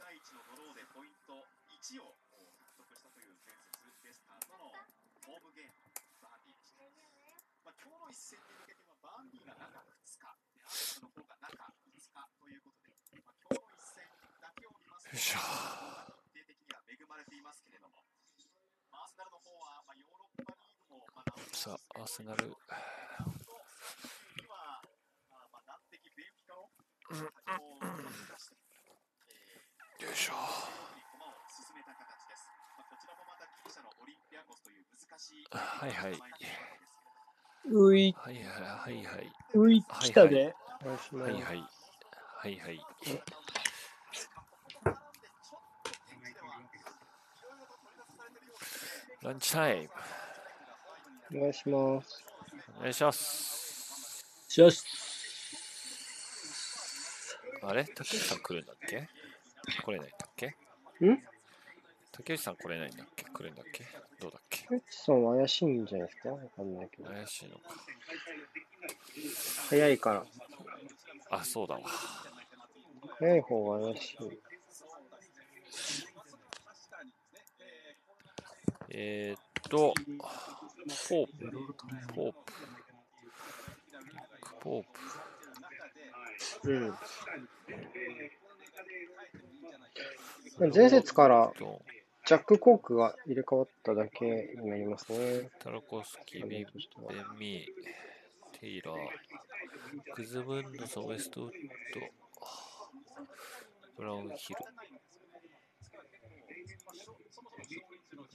対1のドローでポイント1を獲得したという前節レスターとのホームゲームバーンディでした、まあ、今日の一戦に向けてはバーンディーが中2日でアーセナルの方が中5日ということで、まあ、今日の一戦だけを見ますと日程的には恵まれていますけれども、まあ、アーセナルの方は、まあ、ヨーロッパリーグも、まあ、さあ、アーセナル。は、まあ、難敵ベンフィカを先ほど抜かして、えーよいしょ。はいはいうい、はいはいはいはい。うい、はい来たで。はいはい。はいはい。ランチタイム。お願いします。お願いします。よし。あれ？竹内さん来るんだっけ？来れないんだっけ？ん？竹内さん来れないんだっけ？来るんだっけ？どうだっけ？エッさんは怪しいんじゃないですか？わかんないけど。怪しいのか。早いから。あ、そうだわ。早い方が怪しい。えー、っと、ポープ、ポープ、ポープ。うん。前節からと、ジャック・コークが入れ替わっただけになりますね。タラコスキー、ビベミ、テイラー、クズムンドソ、ウェストウッド、ブラウンヒル、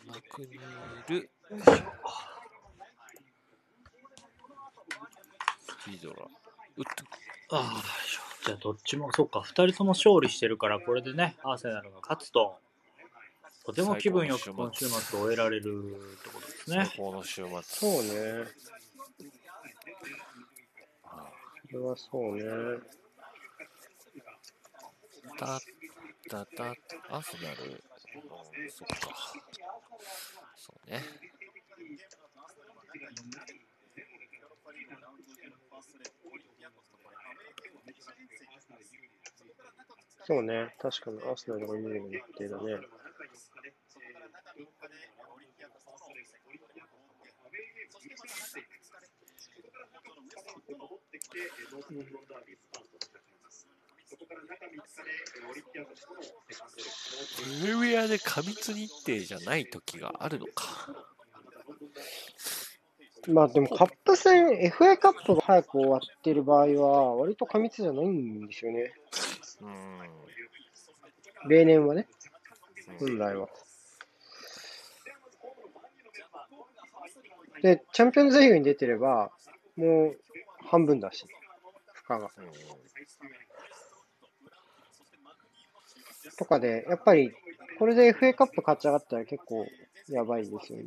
マクニール、ビドラ、ウッド、ああ、じゃあどっちも、そっか、二人とも勝利してるから、これでね、アーセナルが勝つと、とても気分よく今週末を終えられるってことですね。最高の週末。そうね。それはそうね。たたたアスナル、うん、そっか。そうね。そうね。確かにアーセナルが有利な日程だね。プレミアで過密日程じゃない時があるのか。まあでもカップ戦、FA カップが早く終わってる場合は、割と過密じゃないんですよね。うん。例年はね、本来は。で、チャンピオンズリーグに出てれば、もう半分だし、負荷が。うんとかで、やっぱり、これで FA カップ勝ち上がったら結構やばいですよね。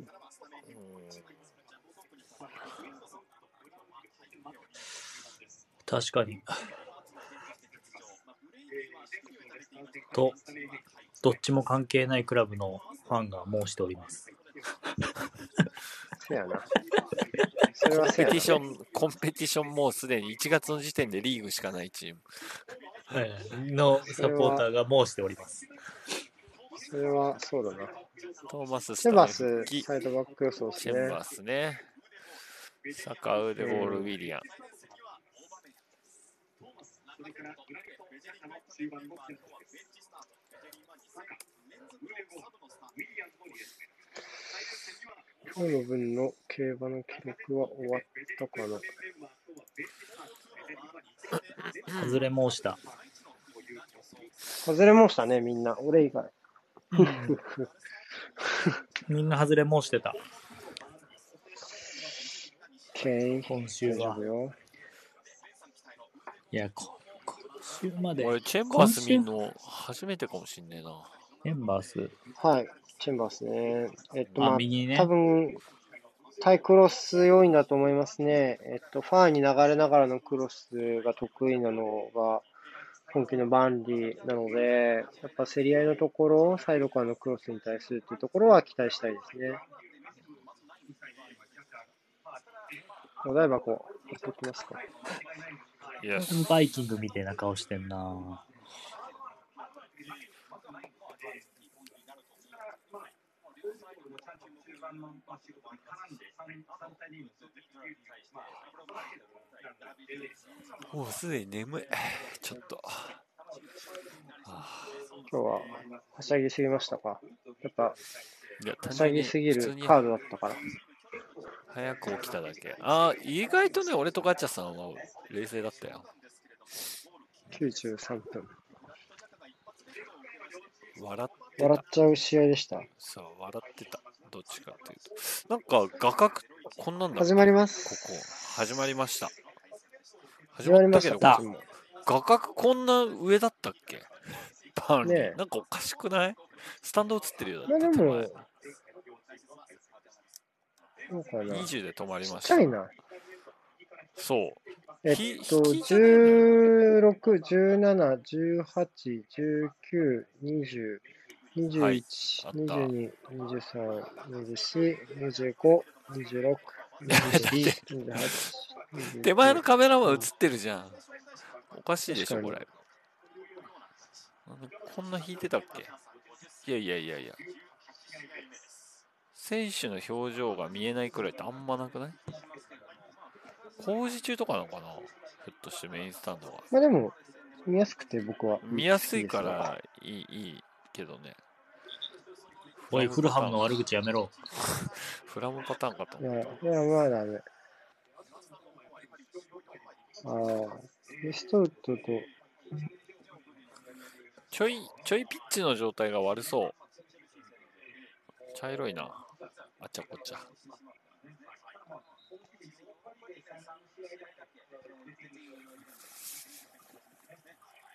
確かに。と、どっちも関係ないクラブのファンが申しております。せやな。コンペティ。ション、コンペティションもうすでに1月の時点でリーグしかないチーム。のサポーターが申しております。それはそうだな。トーマス・スセタバスサイドバック予想ですねチェンバ。ースね。サカウデボール・ウィリアン。今日の分の競馬の記録は終わったかな？外れ申した。外れましたね、みんな。俺以外。みんな外れ申してた。今週は。いや、こ今週まで。俺、チェンバース見るの初めてかもしんねえな。エンバース。はい。チェンバースね。えっと、あ、まあ、右にね多。分、タイクロス要因だと思いますね。えっと、ファーに流れながらのクロスが得意なのが、今季のバンリーなので、やっぱ競り合いのところ、サイドからのクロスに対するというところは期待したいですね。お台箱、持ってきますか。Yes. バイキングみたいな顔してんな。もうすでに眠い。ちょっと。今日ははしゃぎすぎましたか？やっぱ、はしゃぎすぎるカードだったから。早く起きただけ。ああ、意外とね、俺とガチャさんは冷静だったよ。93分。笑って笑ったちゃう試合でした。そう、笑ってた。どっちかっていうと。なんか、画角、こんなんだ。始まりまこす。こ、始まりました。始始まりました。画角こんな上だったっけ？バーンリーねえなんかおかしくない？スタンド映ってるよ。だまあでもそうかな。ち20で止まりっました。ちゃいな。そう。えっひと、引きじゃない16、17、18、19、20、はい21、あった22、23、24、25、26、27、28、29手前のカメラマン映ってるじゃん。おかしいでしょ、これ。こんな引いてたっけいやいやいやいや。選手の表情が見えないくらいってあんまなくない？工事中とかなのかな？ひょっとしてメインスタンドが。まあでも、見やすくて僕は。見やすいからいいいいけどね。おい、フルハムの悪口やめろ。フラムパターンかといや、思った。いや、まあダメ。ああ、ベストウッドと、ちょい、ちょいピッチの状態が悪そう。茶色いな。あっちゃこっちゃ。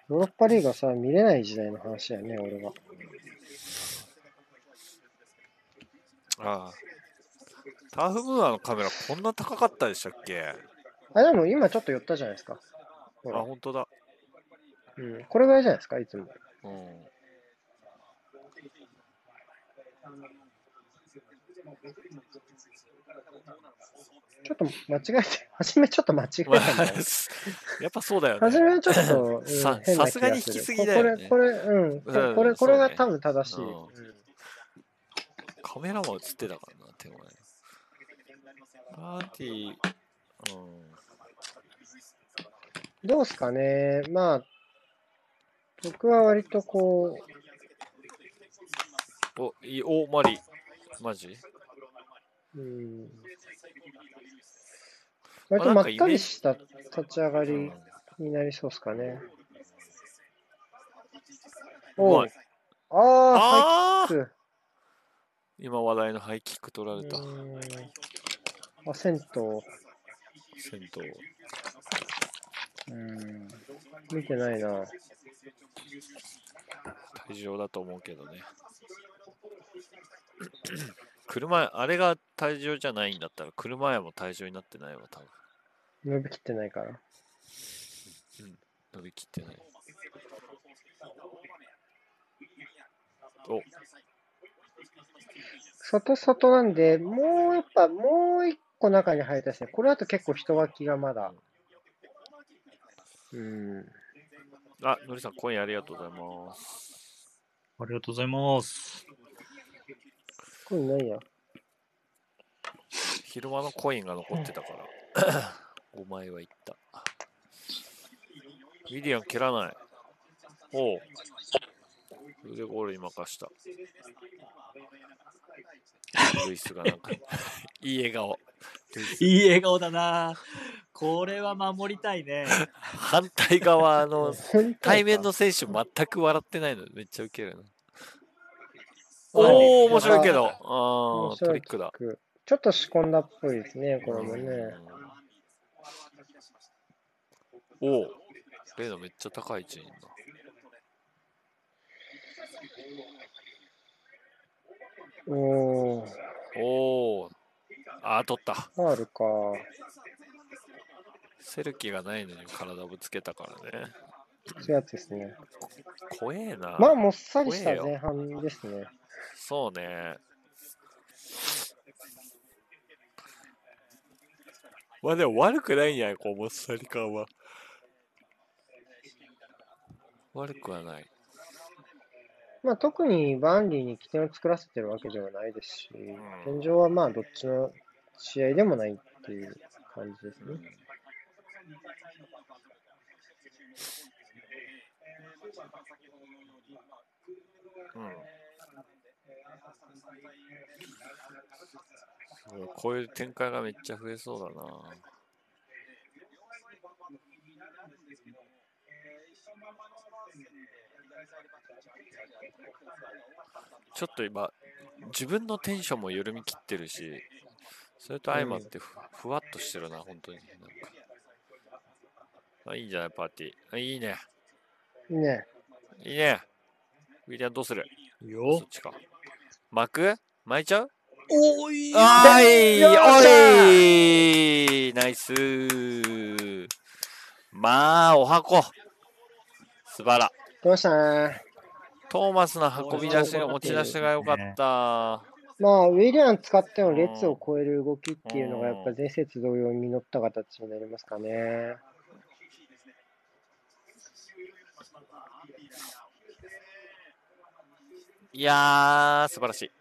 ヨーロッパリーグはさ、見れない時代の話だよね、俺が。ああ。ターフムーアのカメラこんな高かったでしたっけ？あ、でも今ちょっと寄ったじゃないですか。ほあ、ら、本当だ。うん、これぐらいじゃないですか、いつも。うん。ちょっと間違えて、初めちょっと間違えたんだよ。やっぱそうだよね。初めはちょっと、うん さ変なさすがに引きすぎだよねこれ、これ、うん、これ、うんこれ、これが多分正しい。うんうんカメラも映ってたからな、手前。パーティー、うん。どうすかね、まあ、僕は割とこお、いい、お、マリ。マジ？う、うん、まあ割とまったりした立ち上がりうんになりそうですかね。うおああ、ハイキック。今話題のハイキック取られた。うんあ、銭湯。戦闘。うん。見てないな。退場だと思うけどね。車、あれが退場じゃないんだったら、車屋も退場になってないわ、多分。伸びきってないから。伸びきってない。お、外外なんで、もうやっぱ、もう一個中に入りたいですね。これだと結構人垣がまだ。うん。あ、のりさん、コインありがとうございます。ありがとうございます。これないや。昼間のコインが残ってたから、5枚はいった。ウィリアン蹴らない。おう。腕ゴールに任した。ルイスがなんか、いい笑顔。いい笑顔だな。これは守りたいね。反対側の対面の選手全く笑ってないのめっちゃウケるな。はいおお、面白いけど。面ああ、トリックだ。ちょっと仕込んだっぽいですね、これもね。うんおお、レイナめっちゃ高い位置にいるな。おお、あー、取った。ファールか。セルキがないのに体ぶつけたからね。そういうやつですね。怖えな。まあ、もっさりした前半ですね。そうね。まあでも悪くないんじゃないこう、もっさり感は。悪くはない。まあ、特にバンリーに起点を作らせてるわけではないですし、ん現状はまあどっちの試合でもないっていう感じですね。うん、こういう展開がめっちゃ増えそうだな。ちょっと今、自分のテンションも緩み切ってるし、それと相まってふ,、ふわっとしてるな、本当に。なんかあいいんじゃない、パーティー。あいいね。いいね。いいね。ウィリアムどうする？よそっちか。巻く？巻いちゃう？おーいあーいおいナイスーまあ、お箱素晴ら。来ました？ね。トーマスの運び出しが、持ち出しが良かった。まあ、ウィリアン使っての列を超える動きっていうのが、やっぱ前節同様に実った形になりますかね。いやー、素晴らしい。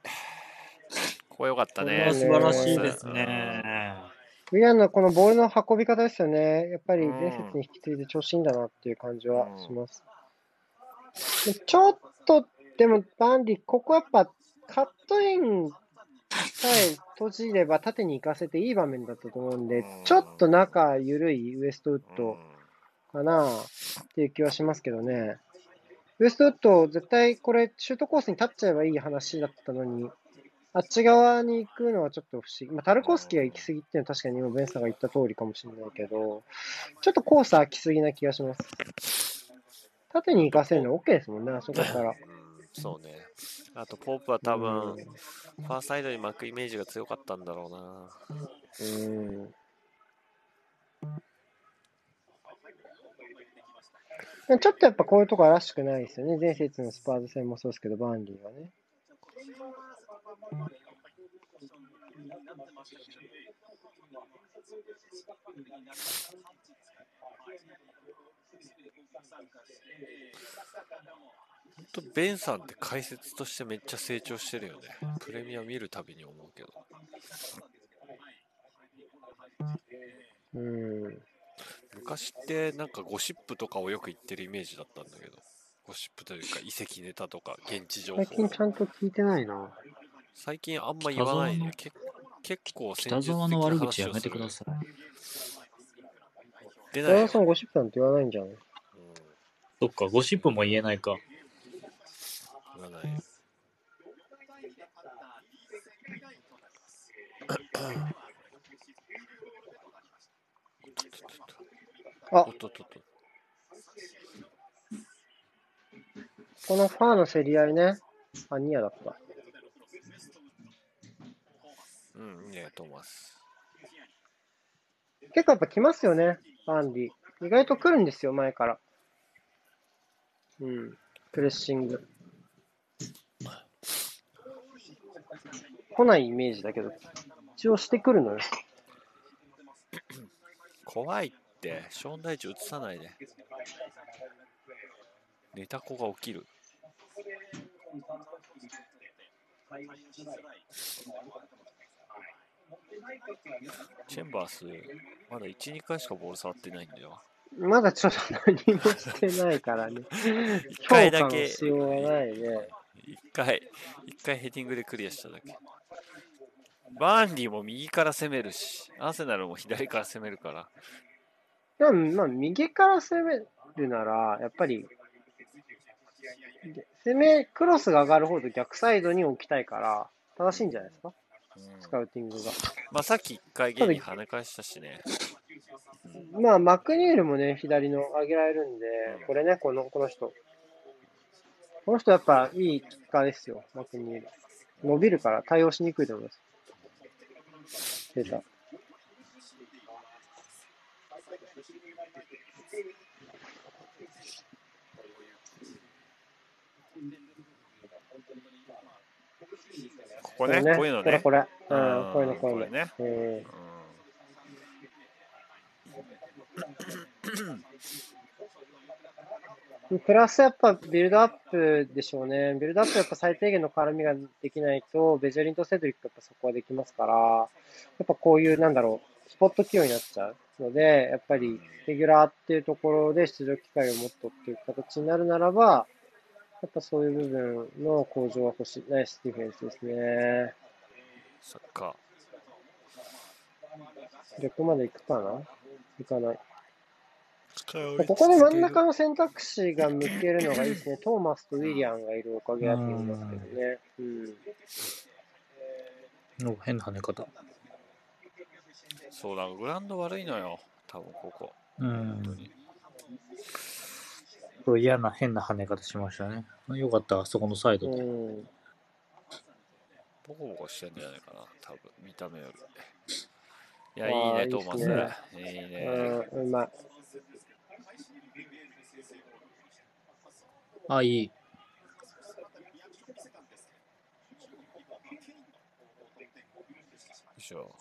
ここ良かったね。素晴らしいですうんね。ウィリアンのこのボールの運び方ですよね。やっぱり前節に引き継いで調子いいんだなっていう感じはします。でちょっと、でも、バンディ、ここやっぱ、カットインさえ閉じれば縦に行かせていい場面だったと思うんでうん、ちょっと中緩いウエストウッうドんかなっていう気はしますけどね。ウエストウッド、絶対これ、シュートコースに立っちゃえばいい話だったのに、あっち側に行くのはちょっと不思議。まあ、タルコフスキーが行き過ぎっていうのは確かに今、ベンさんが言った通りかもしれないけど、ちょっとコース空きすぎな気がします。縦に行かせるの OK ですもんね、あそこから。うんそうね。あと、ポープは多分、ファーサイドに巻くイメージが強かったんだろうな。うん。うんちょっとやっぱこういうところらしくないですよね。前節のスパーズ戦もそうですけど、バーンリーはね。ほんと、ベンさんって解説としてめっちゃ成長してるよね。プレミア見るたびに思うけど。うん。昔ってなんかゴシップとかをよく言ってるイメージだったんだけど。ゴシップというか遺跡ネタとか現地情報最。近ちゃんと聞いてないな。最近あんま言わないね。け結構戦術的な北沢の悪話を口やめてくだすさい。る出ないよ小田さんゴシップなんて言わないんじゃん。うんそっか、ゴシップも言えないか。言わない あおっとっとっと。このファーの競り合いね。あ、ニアだった。うん、いいね、トーマス。結構やっぱ来ますよね、バンディ。意外と来るんですよ、前から。うん。プレッシング。来ないイメージだけど、一応してくるのよ。怖いって、ショーン大地映さないで。ネタコが起きる。チェンバース、まだ1、2回しかボール触ってないんだよ。まだちょっと何もしてないからね。1評回だけ、価のしようがないね。一回、一回ヘディングでクリアしただけ。バーンリーも右から攻めるし、アーセナルも左から攻めるから。でも、まあ、右から攻めるなら、やっぱり、攻め、クロスが上がるほど逆サイドに置きたいから、正しいんじゃないですか、うんスカウティングが。まあさっき一回ゲイに跳ね返したしね。まあ、マクニールもね、左の上げられるんで、これね、この、この人。この人やっぱいいキッカーですよ、マクニール。伸びるから対応しにくいと思います。出た。ここね、こういうのね。これこれ。ううんん、こういうの、こういうの。ね。うんうんプラスやっぱビルドアップでしょうね。ビルドアップやっぱ最低限の絡みができないと、ベジャリンとセドリックやっぱそこはできますから、やっぱこういう、なんだろう、スポット起用になっちゃうので、やっぱりレギュラーっていうところで出場機会をもっとっていう形になるならば、やっぱそういう部分の向上は欲しい。ナイスディフェンスですね。サッカどこまで行くかな？行かない。ー。ここで真ん中の選択肢が向けるのがいいですね。トーマスとウィリアンがいるおかげだと思いますけどね。うん。お変な跳ね方。そうだ、グラウンド悪いのよ。多分ここ。うん。そう嫌な変な跳ね方しましたね。よかった、あそこのサイドで。うん。ボコボコしてんじゃないかな。多分見た目より。いや、いいね、トーマス。いいいいっね。うん、うまい。あ、いい。よいしょ。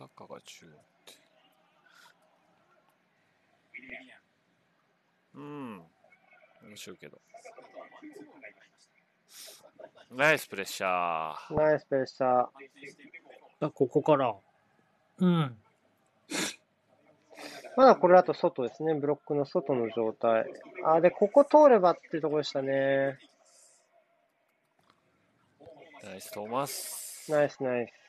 サッカーが中央って。うん。面白いけど。ナイスプレッシャー。ナイスプレッシャー。あ、ここから。うん。まだこれだと外ですね。ブロックの外の状態。あ、で、ここ通ればっていうところでしたね。ナイストーマス。ナイスナイス。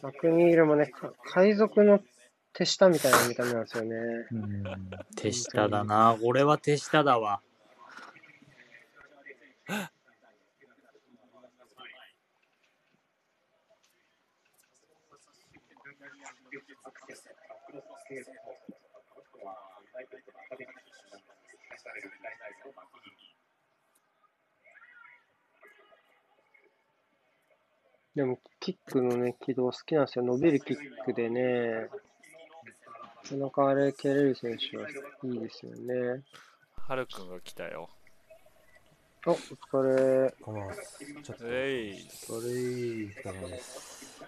マクニールもね、か海賊の手下みたいな見た目なんですよね。うん。手下だな。俺は手下だわ。でも、キックのね、軌道好きなんですよ。伸びるキックでね、なかなかあれ蹴れる選手はいいですよね。ハルくんが来たよ。お、お疲れ。こんばんは。ちょっと、えい。それいいかです。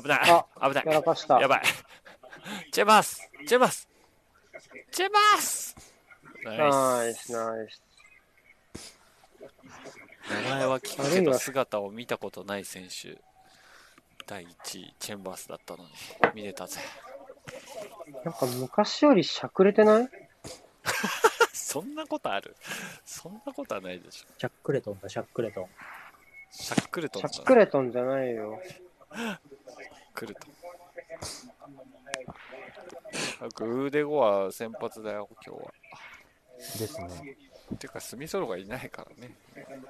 危ない。あ危ないや。らかした。やばい。チェバスチェバスチェバス。ナイス、ナイス。名前は聞くけど姿を見たことない選手。第1位、チェンバースだったのに。見れたぜ。なんか昔よりしゃくれてない？そんなことある？そんなことはないでしょ。シャックレトンだ、シャックレトン。シャックルトンシャックレトンじゃないよ。クルトン。グーデゴは先発だよ、今日は。ですね。てか、スミソロがいないからね。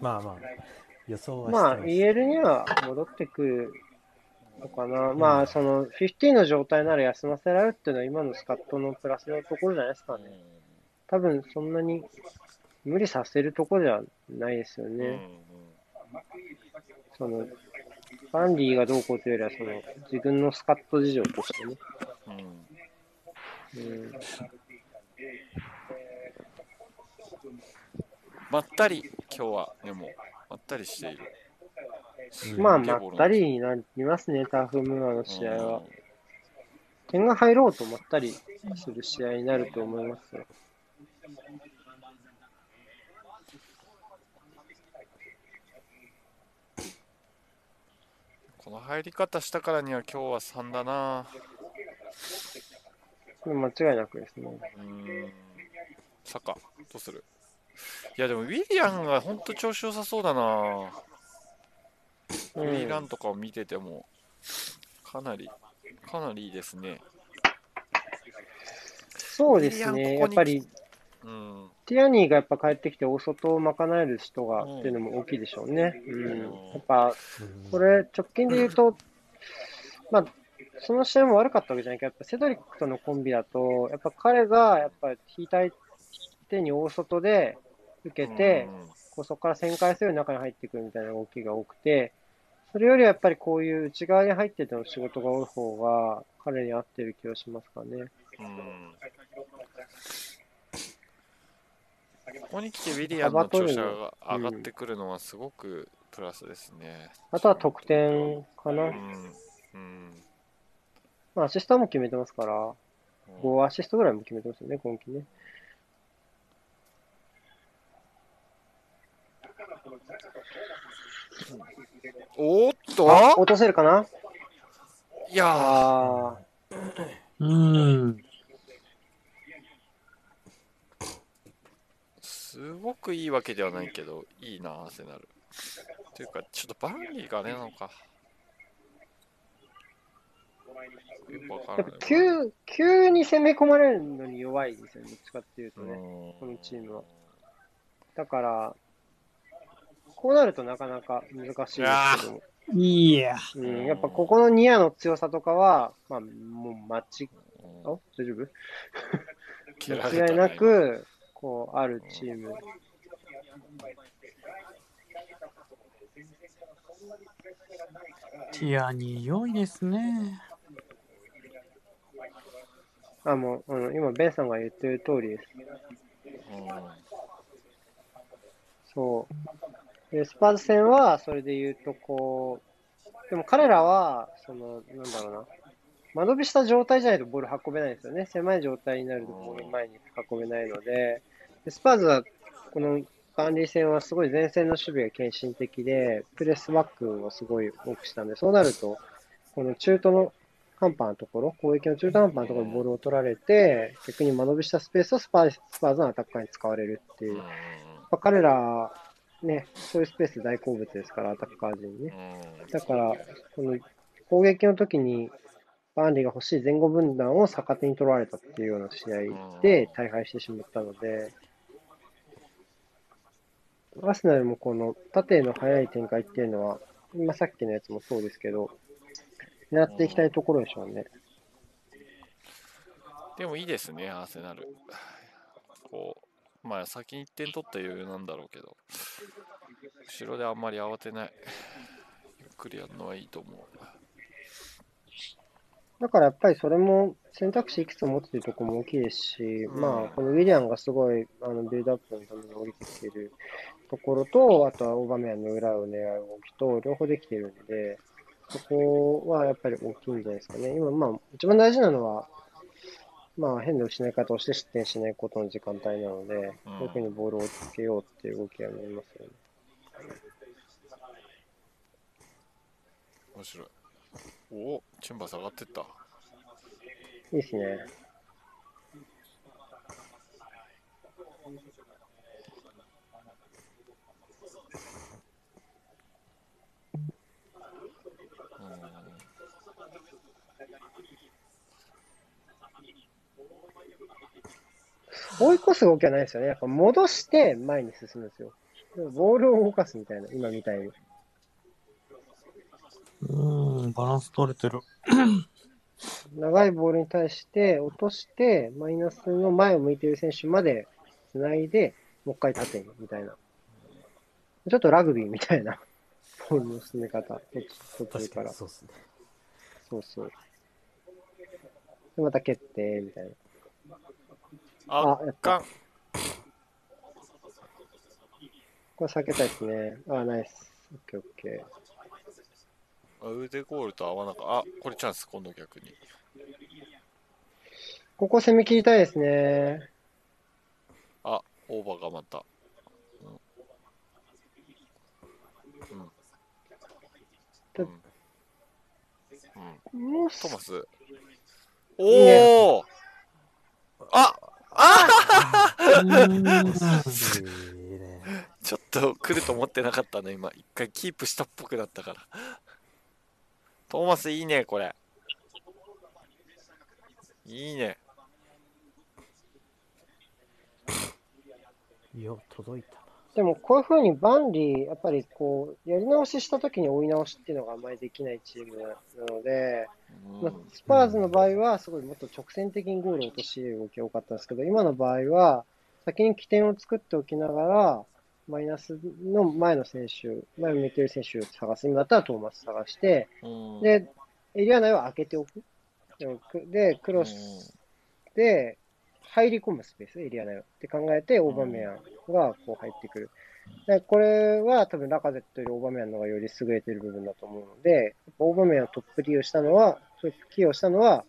まあまあ、予想はまあ、してます。EL には戻ってくるのかな。まあ、その、50の状態なら休ませられるっていうのは今のスカットのプラスのところじゃないですかね。うん多分、そんなに無理させるところではないですようんね。その、バンディがどうこうというよりは、その、自分のスカット事情としてね。うんうんうん、まったり、今日は、でも、まったりしている。まあ、まったりになりますね、ターフムーアの試合はうん。点が入ろうとまったりする試合になると思いますよ。この入り方したからには今日は3だな。間違いなくですね。サッカー、どうする？いやでもウィリアンが本当調子良さそうだな。うウィリアん、ンとかを見てても、かなり、かなりいいですね。そうですね、ここにやっぱりうん。ティアニーがやっぱ帰ってきて大外を賄える人がうん。っていうのも大きいでしょうね。うん。うん。やっぱうん。これ、直近で言うと、まあ、その試合も悪かったわけじゃないけど、やっぱセドリックとのコンビだと、やっぱ彼がやっぱ引いた手に大外で受けて、こうそこから旋回するように中に入ってくるみたいな動きが多くて、それよりはやっぱりこういう内側に入ってての仕事が多い方が彼に合ってる気がしますかね。うん。ここに来てウィリアンの調子が上がってくるのはすごくプラスですね。あとは得点かな。うん。うん。まあ、アシストも決めてますから、うん5アシストぐらいも決めてますよね、今季ね。おーっあ、と落とせるかな？いやうん。すごくいいわけではないけど、いいな、アーセナル。というか、ちょっとバンリーがねなのか。やっぱ。急、急に攻め込まれるのに弱いですよね、どっちかっていうとね。うんこのチームはだから、こうなるとなかなか難しいですけども、いや。うん、やっぱここのニアの強さとかは、まあ、もう間違、うんあ大丈夫？間違いなく、こう、あるチーム。ティアに良いですね。あ、もう、あの今、ベンさんが言ってる通りです。うんそう。で、スパーズ戦は、それで言うと、こう、でも彼らは、その、なんだろうな、間延びした状態じゃないとボール運べないんですよね。狭い状態になるとボール前に運べないので、でスパーズは、このバーンリー戦はすごい前線の守備が献身的で、プレスバックをすごい多くしたんで、そうなると、この中途の半端なところ、攻撃の中途半端なところにボールを取られて、逆に間延びしたスペースをスパーズスパーズのアタッカーに使われるっていう。やっぱ彼ら、ね、そういうスペース大好物ですから、アタッカー陣ね。うんだから、この攻撃の時に、バーンリーが欲しい前後分断を逆手に取られたっていうような試合で大敗してしまったので、アーセナルもこの縦への速い展開っていうのは、今さっきのやつもそうですけど、狙っていきたいところでしょうね。でもいいですね、アーセナル。こう、まあ先に1点取った余裕なんだろうけど、後ろであんまり慌てない。ゆっくりやるのはいいと思う。だからやっぱりそれも選択肢いくつも持っているところも大きいですし、うんまあ、このウィリアンがすごいあのビルドアップのために降りてきているところと、あとはオーバメアンの裏を狙う動きと、両方できているので、そこはやっぱり大きいんじゃないですかね。今、まあ、一番大事なのは、まあ、変な失い方をして失点しないことの時間帯なので、うん特にボールをつけようっていう動きが見えますよね。面白い。おチェンバー下がってった。いいですね。追い越す動きはないですよね。やっぱ戻して前に進むんですよ。ボールを動かすみたいな、今みたいに。うん、バランス取れてる。長いボールに対して落として、マイナスの前を向いている選手まで繋いで、もう一回縦に、みたいな。ちょっとラグビーみたいな、ボールの進め方、途中確か。からにそうですね。そうそう。で、また蹴って、みたいな。あったかん。これ避けたいですね。あ、ナイス。オッケーオッケー。あ腕ゴールと合わなかった。あ、これチャンス、今度逆に。ここ攻め切りたいですね。あ、オーバーがまた。うん。うん。トマス。おおあうん いいね。ちょっと来ると思ってなかったね、今。一回キープしたっぽくなったから。トーマスいいね、これ。いいね。いや、届いたな。でもこういうふうにバンリー、やっぱりこう、やり直ししたときに追い直しっていうのがあんまりできないチームなので、まあうん、スパーズの場合は、すごいもっと直線的にゴールを落としる動きが多かったんですけど、今の場合は、先に起点を作っておきながら、マイナスの前の選手、前を向いている選手を探す。今だったらトーマス探して、うん、で、エリア内は開けておく。で、クロスで入り込むスペース、エリア内をって考えて、オーバメアンがこう入ってくる。でこれは多分ラカゼットよりオーバメアンの方がより優れてる部分だと思うので、オーバメアンをトップ起用したのは、トップ起用したのは、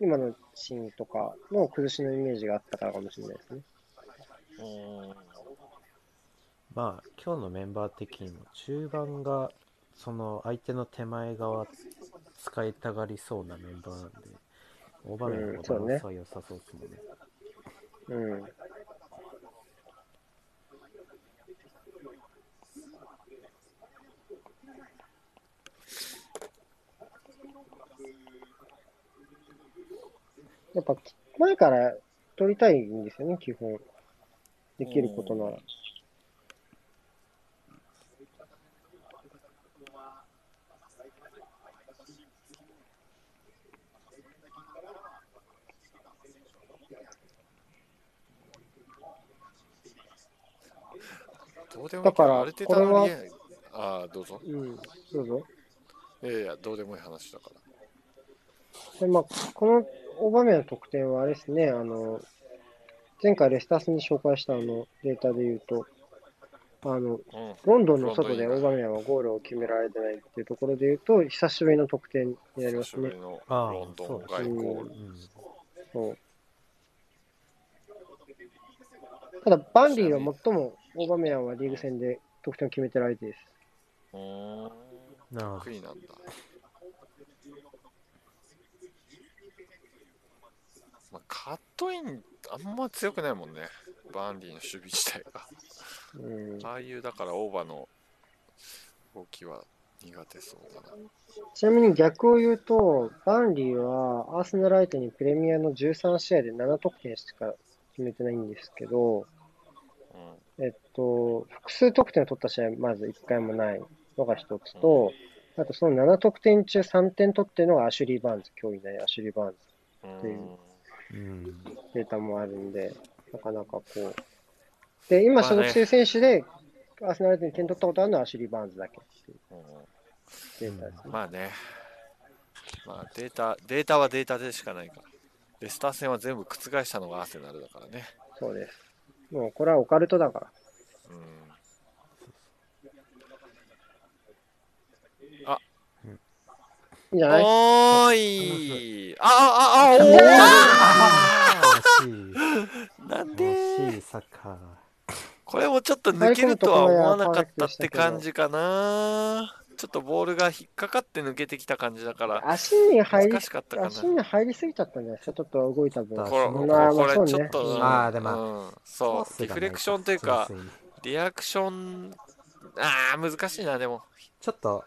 今のシーンとかの崩しのイメージがあったからかもしれないですね。まあ、今日のメンバー的にも中盤がその相手の手前側使いたがりそうなメンバーなんで、オーバーメンのバランスは良さそうですもんね。うん。やっぱ前から取りたいんですよね、基本。できることなら。どうでだからこれはあああ、どうぞ。うん、どうぞ。いやいや、どうでもいい話だから。でまあ、このオーバーメアの得点はあれですね、あの、前回レスタースに紹介したあのデータで言うと、あの、うん。ロンドンの外でオバーメアはゴールを決められてないっていうところで言うと、久しぶりの得点になりますね久しぶり。のああロンドン外ゴール。うん。そう。ただ、バンディは最もオーバーメアはリーグ戦で得点を決めてる相手です。うーん。なるほど得。意なんだ。まあ、カットイン、あんま強くないもんね。バンディの守備自体が。うん、ああいう、だからオーバーの動きは苦手そうだな。ちなみに逆を言うと、バンディはアーセナル相手にプレミアの13試合で7得点しか決めてないんですけど、うん。えっと、複数得点を取った試合、まず1回もないのが一つと、あとその7得点中3点取ってるのがアシュリー・バーンズ、今日いないアシュリー・バーンズうんいううん。データもあるんで、なかなかこう。で、今所属してる選手で、アーセナル相手に点取ったことあるのはアシュリー・バーンズだけっていううんデータですね。まあね。まあデータ、データはデータでしかないから。レスター戦は全部覆したのがアーセナルだからね。そうです。もうこれはオカルトだから。うん。いいんじゃない？おーいああ、あ、あ、おあーなんで惜しいサッカー。これもちょっと抜けるとは思わなかったって感じかな。ちょっとボールが引っかかって抜けてきた感じだから、足に入り難しかったかな。足に入りすぎちゃったんじゃないですか、ちょっと動いた分。ここれ、うんまあこれちょっと、うんあーでもうんそう、リフレクションというか、リアクション、ああ、難しいな、でも。ちょっと、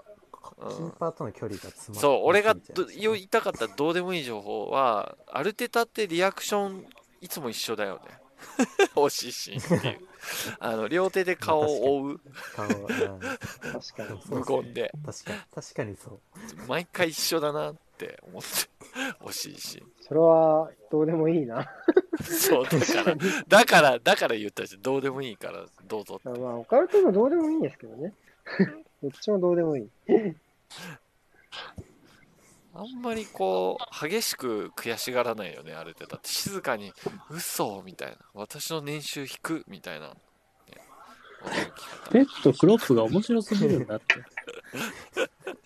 うんキーパーとの距離が詰まってそう、俺が言いたかったどうでもいい情報は、アルテタってリアクションいつも一緒だよね。惜しいシーンっていう。あの、両手で顔を覆う、顔、うん、確かに。無言で。確かに、確かにそう。毎回一緒だなって思って、惜しいし。それはどうでもいいな。そう、だから、だから、だから言ったし、どうでもいいから、どうぞって。まあ、オカルトもどうでもいいんですけどね。どっちもどうでもいい。あんまりこう、激しく悔しがらないよね、あれって。だって静かに、嘘みたいな。私の年収引くみたいな。ね、ペットクロップが面白すぎるんだって。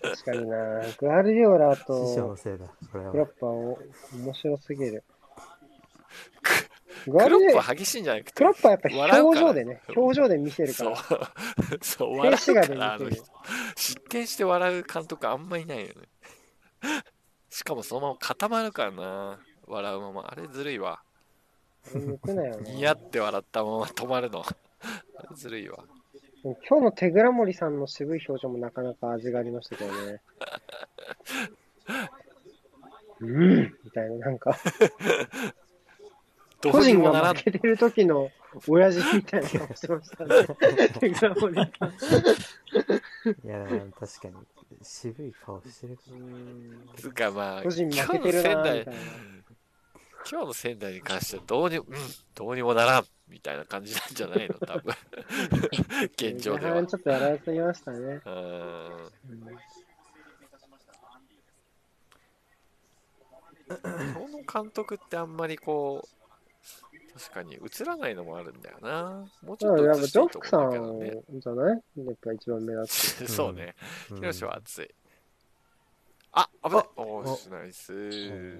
確かにな。グアルディオラとクロッは。プはお面白すぎる。グクロアルディオラップ激しいんじゃなくて、クロップはやっぱ表情でね、表情で見せるかそうら。、そう、静笑うから、あの人。。失点して笑う監督あんまいないよね。しかもそのまま固まるからな。笑うまま。あれずるいわ。あれ抜くなよね。ニヤって笑ったまま止まるの。ずるいわ。今日の手倉森さんの渋い表情もなかなか味がありましたけどね。うんみたいな、なんか、個人が負。けてる時の親父みたいな顔してましたね。手倉森さん。いや、確かに、渋い顔してる。つうかまあ、個人今日の負けてる仙台なみたい、な。今日の仙台に関してはどうにも、うん、どうにもならんみたいな感じなんじゃないの？多分。現状では。前半ちょっとやられすぎましたね。うんうん日本の監督ってあんまりこう、確かに映らないのもあるんだよな。もうちょっと映していいとジョックさ思うんだけどね。んじゃないやっぱ一番目立つ。そうね。うんヒロシは熱い。あ、危ない。おおーし、ナイス。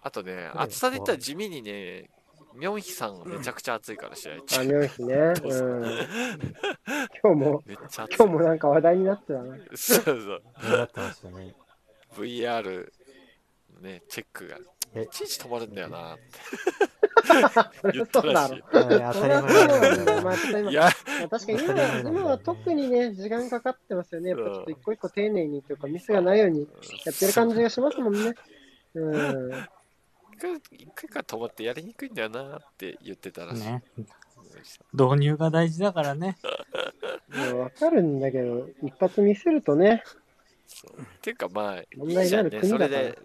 あとね、暑さで言ったら地味にね、ミョンヒさんがめちゃくちゃ暑いから試合あ、中。妙日ね。うん。今日も、めっちゃ暑い。今日もなんか話題になってたな。そうそう。VR ね、チェックがえいちいち止まるんだよなってそりゃ言ったそうだろらしい。。当たいや、まあ確かに今は、今は特にね、時間かかってますよね。やっぱちょっと一個一個丁寧にというか、ミスがないようにやってる感じがしますもんね。うん。一回から止まってやりにくいんだよなって言ってたらしい。ね。導入が大事だからね。まあわかるんだけど、一発見せるとね、っていうかまあ、問題になる。国だからそれで、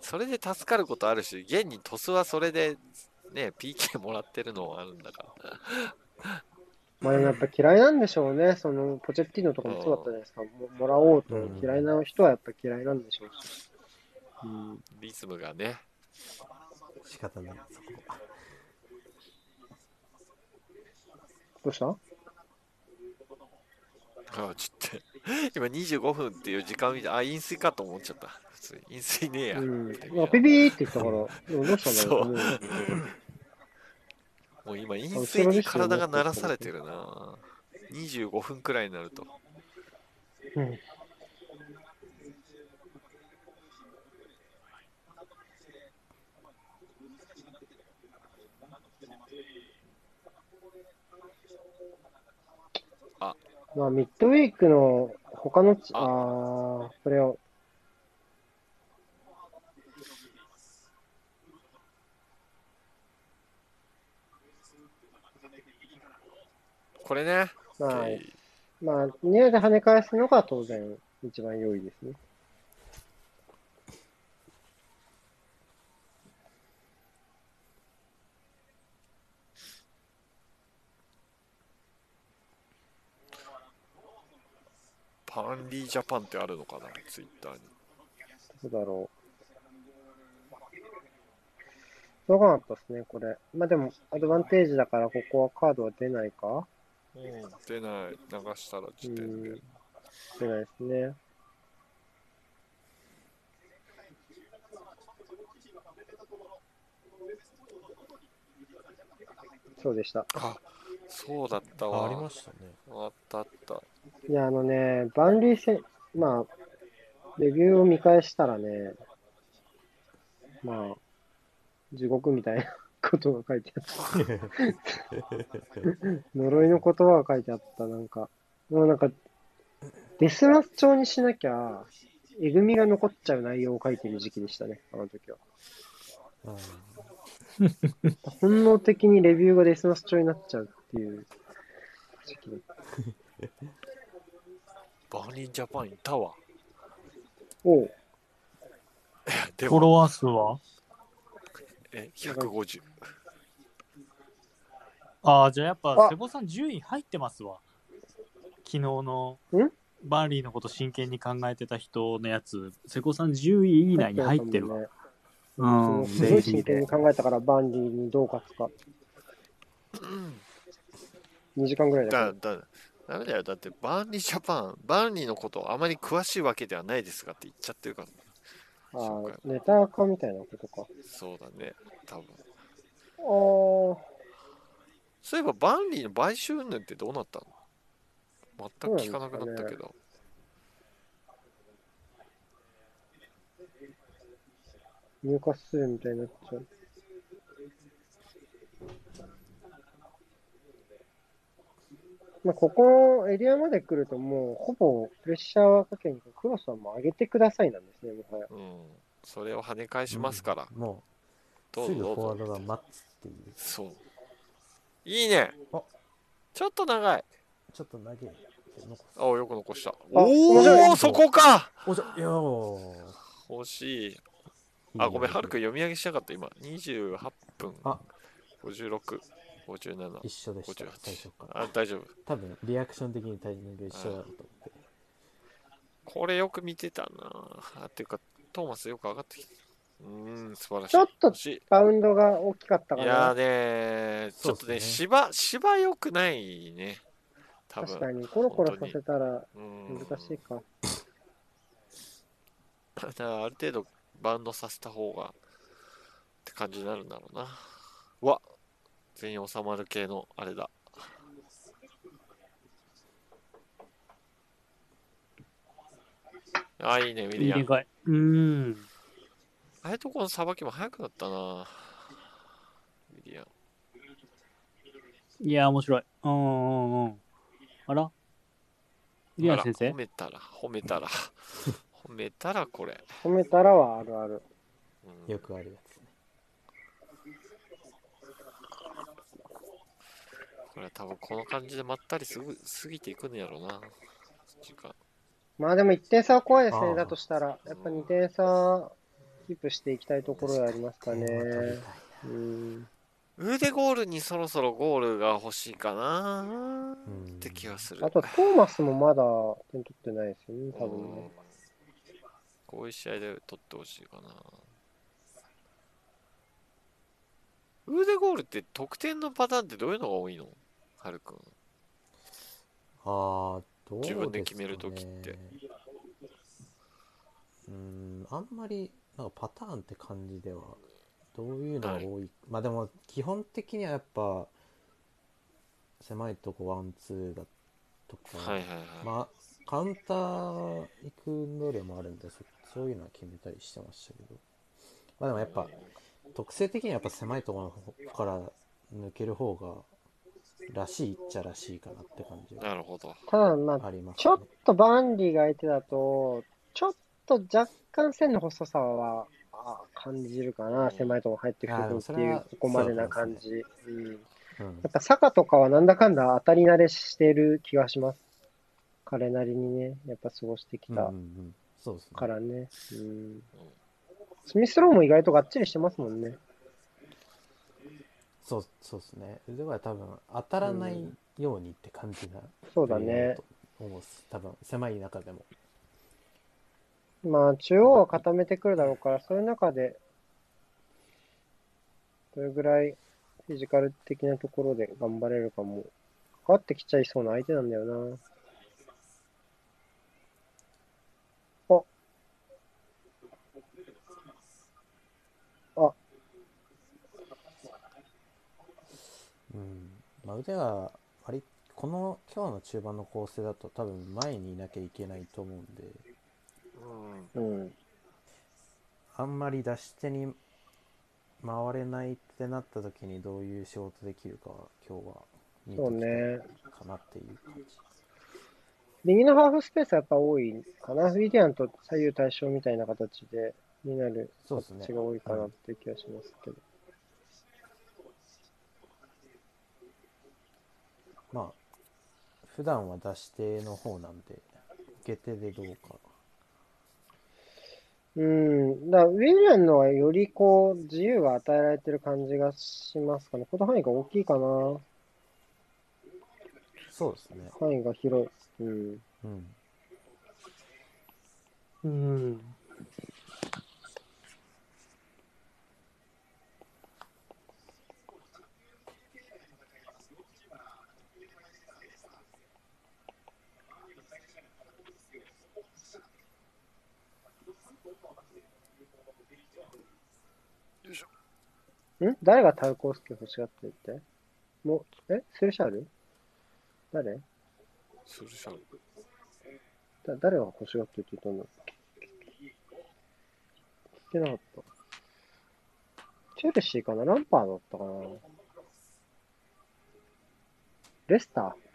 それで助かることあるし、現にトスはそれで、ね、PK もらってるのはあるんだから。まあでもやっぱ嫌いなんでしょうね。その、ポチェッティーノとかもそうだったじゃないですか。ももらおうとうん嫌いな人はやっぱ嫌いなんでしょうし。うん。リズムがね。仕方ない、そこ。どうした？あちょっと、今25分っていう時間見て、あ、飲水かと思っちゃった。普通に飲水ねえや。うん。ってなんかピピーって言ったから、でもどうしたんだろうね。もう今、飲水に体が慣らされてるな。25分くらいになると。うん。あまあ、ミッドウィークの他のち、ああこれを、これね。まあ、OK まあ、ニアで跳ね返すのが当然一番良いですね。パンリージャパンってあるのかな、ツイッターに。どうだろう。しょうがなかったですね、これ。まあでも、アドバンテージだから、ここはカードは出ないか？出ない、流したら時点で。出ないですね。そうでした。あ、そうだったあわ。ありましたね。あったあった。いや、あのね、万里戦、まあ、レビューを見返したらね、まあ、地獄みたいなことが書いてあった。呪いの言葉が書いてあった、なんか。もうなんか、デスマス調にしなきゃ、えぐみが残っちゃう内容を書いてる時期でしたね、あの時は。あ本能的にレビューがデスマス調になっちゃうっていう時期で。バーニンジャパンいたわ。おう フォロワー数は？え、150。ああ、じゃあやっぱあ、セボさん10位入ってますわ。昨日のん？バーリーのこと真剣に考えてた人のやつ、セコさん10位以内に入ってるわ。ね。うん、すごい真剣に。考えたから、バーンリーにどう勝つか。2時間ぐらいだだ、だ、ダメだよ。だって、バーンリージャパン、バーンリーのことあまり詳しいわけではないですがって言っちゃってるから。あそうかあ、ネタ化みたいなことか。そうだね。多分。ああ、そういえば、バーンリーの買収云々ってどうなったの？全く聞かなくなったけど。入荷するみたいになっちゃう。まあ、ここのエリアまで来るともうほぼプレッシャーはかけにクロスはもう上げてくださいなんですね、もはや。うん。それを跳ね返しますから。もどう、すぐフォうぞどうぞ。ワードが待つっていう。そう。いいねあ。ちょっと長い。ちょっと投げて残す。あ、よく残した。おお、そこかおじゃ、いやー欲しい。あ、ごめん、はるくん読み上げしなかった、今。28分。あ56、57、一緒でした、58最初から。あ、大丈夫。多分、リアクション的にタイミング一緒だと思って。これよく見てたな。あ、っていうか、トーマスよく上がってきた。うん、素晴らしい。ちょっとバウンドが大きかったかいいや。ねちょっとね、芝、芝良くないね。多分。確かに、コロコロさせたらうん難しいか。だからある程度バウンドさせた方がって感じになるんだろうな。うわ全員収まる系のあれだ。あ、いいね、ウィリアム。うーん。ああいうとこのさばきも早くなったな。ウィリアム。いや、面白い。うんうんうん。あら？リアン先生？あら褒めたら、褒めたら、褒めたらこれ。褒めたらはあるある。うんよくあるやつね。これ多分この感じでまったりすぐ過ぎていくんやろうな。時間。まあでも1点差は怖いですね。ああだとしたら。やっぱ2点差キープしていきたいところでありますかね。うん。腕ゴールにそろそろゴールが欲しいかなうんって気がする。あと、トーマスもまだ点取ってないですよね、多分うんね。こういう試合で取ってほしいかな。腕ゴールって得点のパターンってどういうのが多いの？はるくん。ああ、どうですか、ね、自分で決める時って。うーん、あんまり、なんかパターンって感じでは、どういうのが多い？まあでも、基本的にはやっぱ、狭いとこワン、ツーだとか、はいはいはい。まあ、カウンター行く能力もあるんで、そそういうのは決めたりしてましたけど。まあでもやっぱ、特性的にはやっぱ狭いところの方から抜ける方が、らしいっちゃらしいかなって感じはなるほど。ただ、まあ、ありますちょっとバンディが相手だと、ちょっと若干線の細さはあ感じるかな、狭いとこ入ってくるっていう、ここまでな感じ。うん、やうんっぱ坂とかはなんだかんだ当たり慣れしてる気がします。彼なりにね、やっぱ過ごしてきた。からね。うん、スミスローも意外とがっちりしてますもんね。そうそうですね。腕は多分当たらないようにって感じな、そうだね。と思うっす。多分狭い中でも。まあ、中央は固めてくるだろうから、そういう中で、どれぐらいフィジカル的なところで頑張れるかも、関わってきちゃいそうな相手なんだよな。ああ、うん。まあ、腕は割りこの今日の中盤の構成だと多分前にいなきゃいけないと思うんで、うん。うん。あんまり出し手に回れないってなった時にどういう仕事できるかは今日は見てそうきかなっていう感じ。右のハーフスペースはやっぱ多いかな。フィディアンと左右対称みたいな形で、になる形が多いかなっていう気がしますけど。まあ、普段は出し手の方なんで、受け手でどうか。うん。だウィリアンのはよりこう、自由が与えられてる感じがしますかね。この範囲が大きいかな。そうですね。範囲が広い。うん。うん。うん。ん誰がタルコースケ欲しがってるって？もう、え？スルシャール？誰？スルシャル。だ誰が欲しがってるって言ったんだ聞けなかった。チェルシーかな？ランパーだったかな？レスター？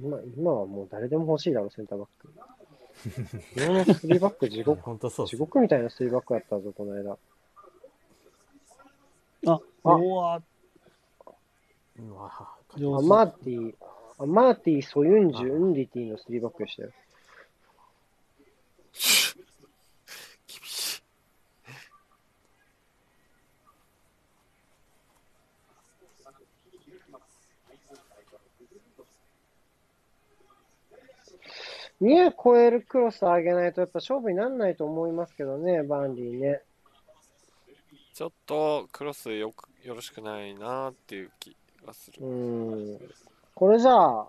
今今はもう誰でも欲しいだろ、センターバック。日本の3バック地獄、地獄みたいな3バックだったぞ、この間。あ、あうわうわアマーティ、アマーティ、ソユンチュ、エンディディの3バックでしたよ。厳しい。ニア超えるクロス上げないと、やっぱ勝負にならないと思いますけどね、バーンリーね。ちょっとクロスよくよろしくないなっていう気がする。うん。これじゃあ、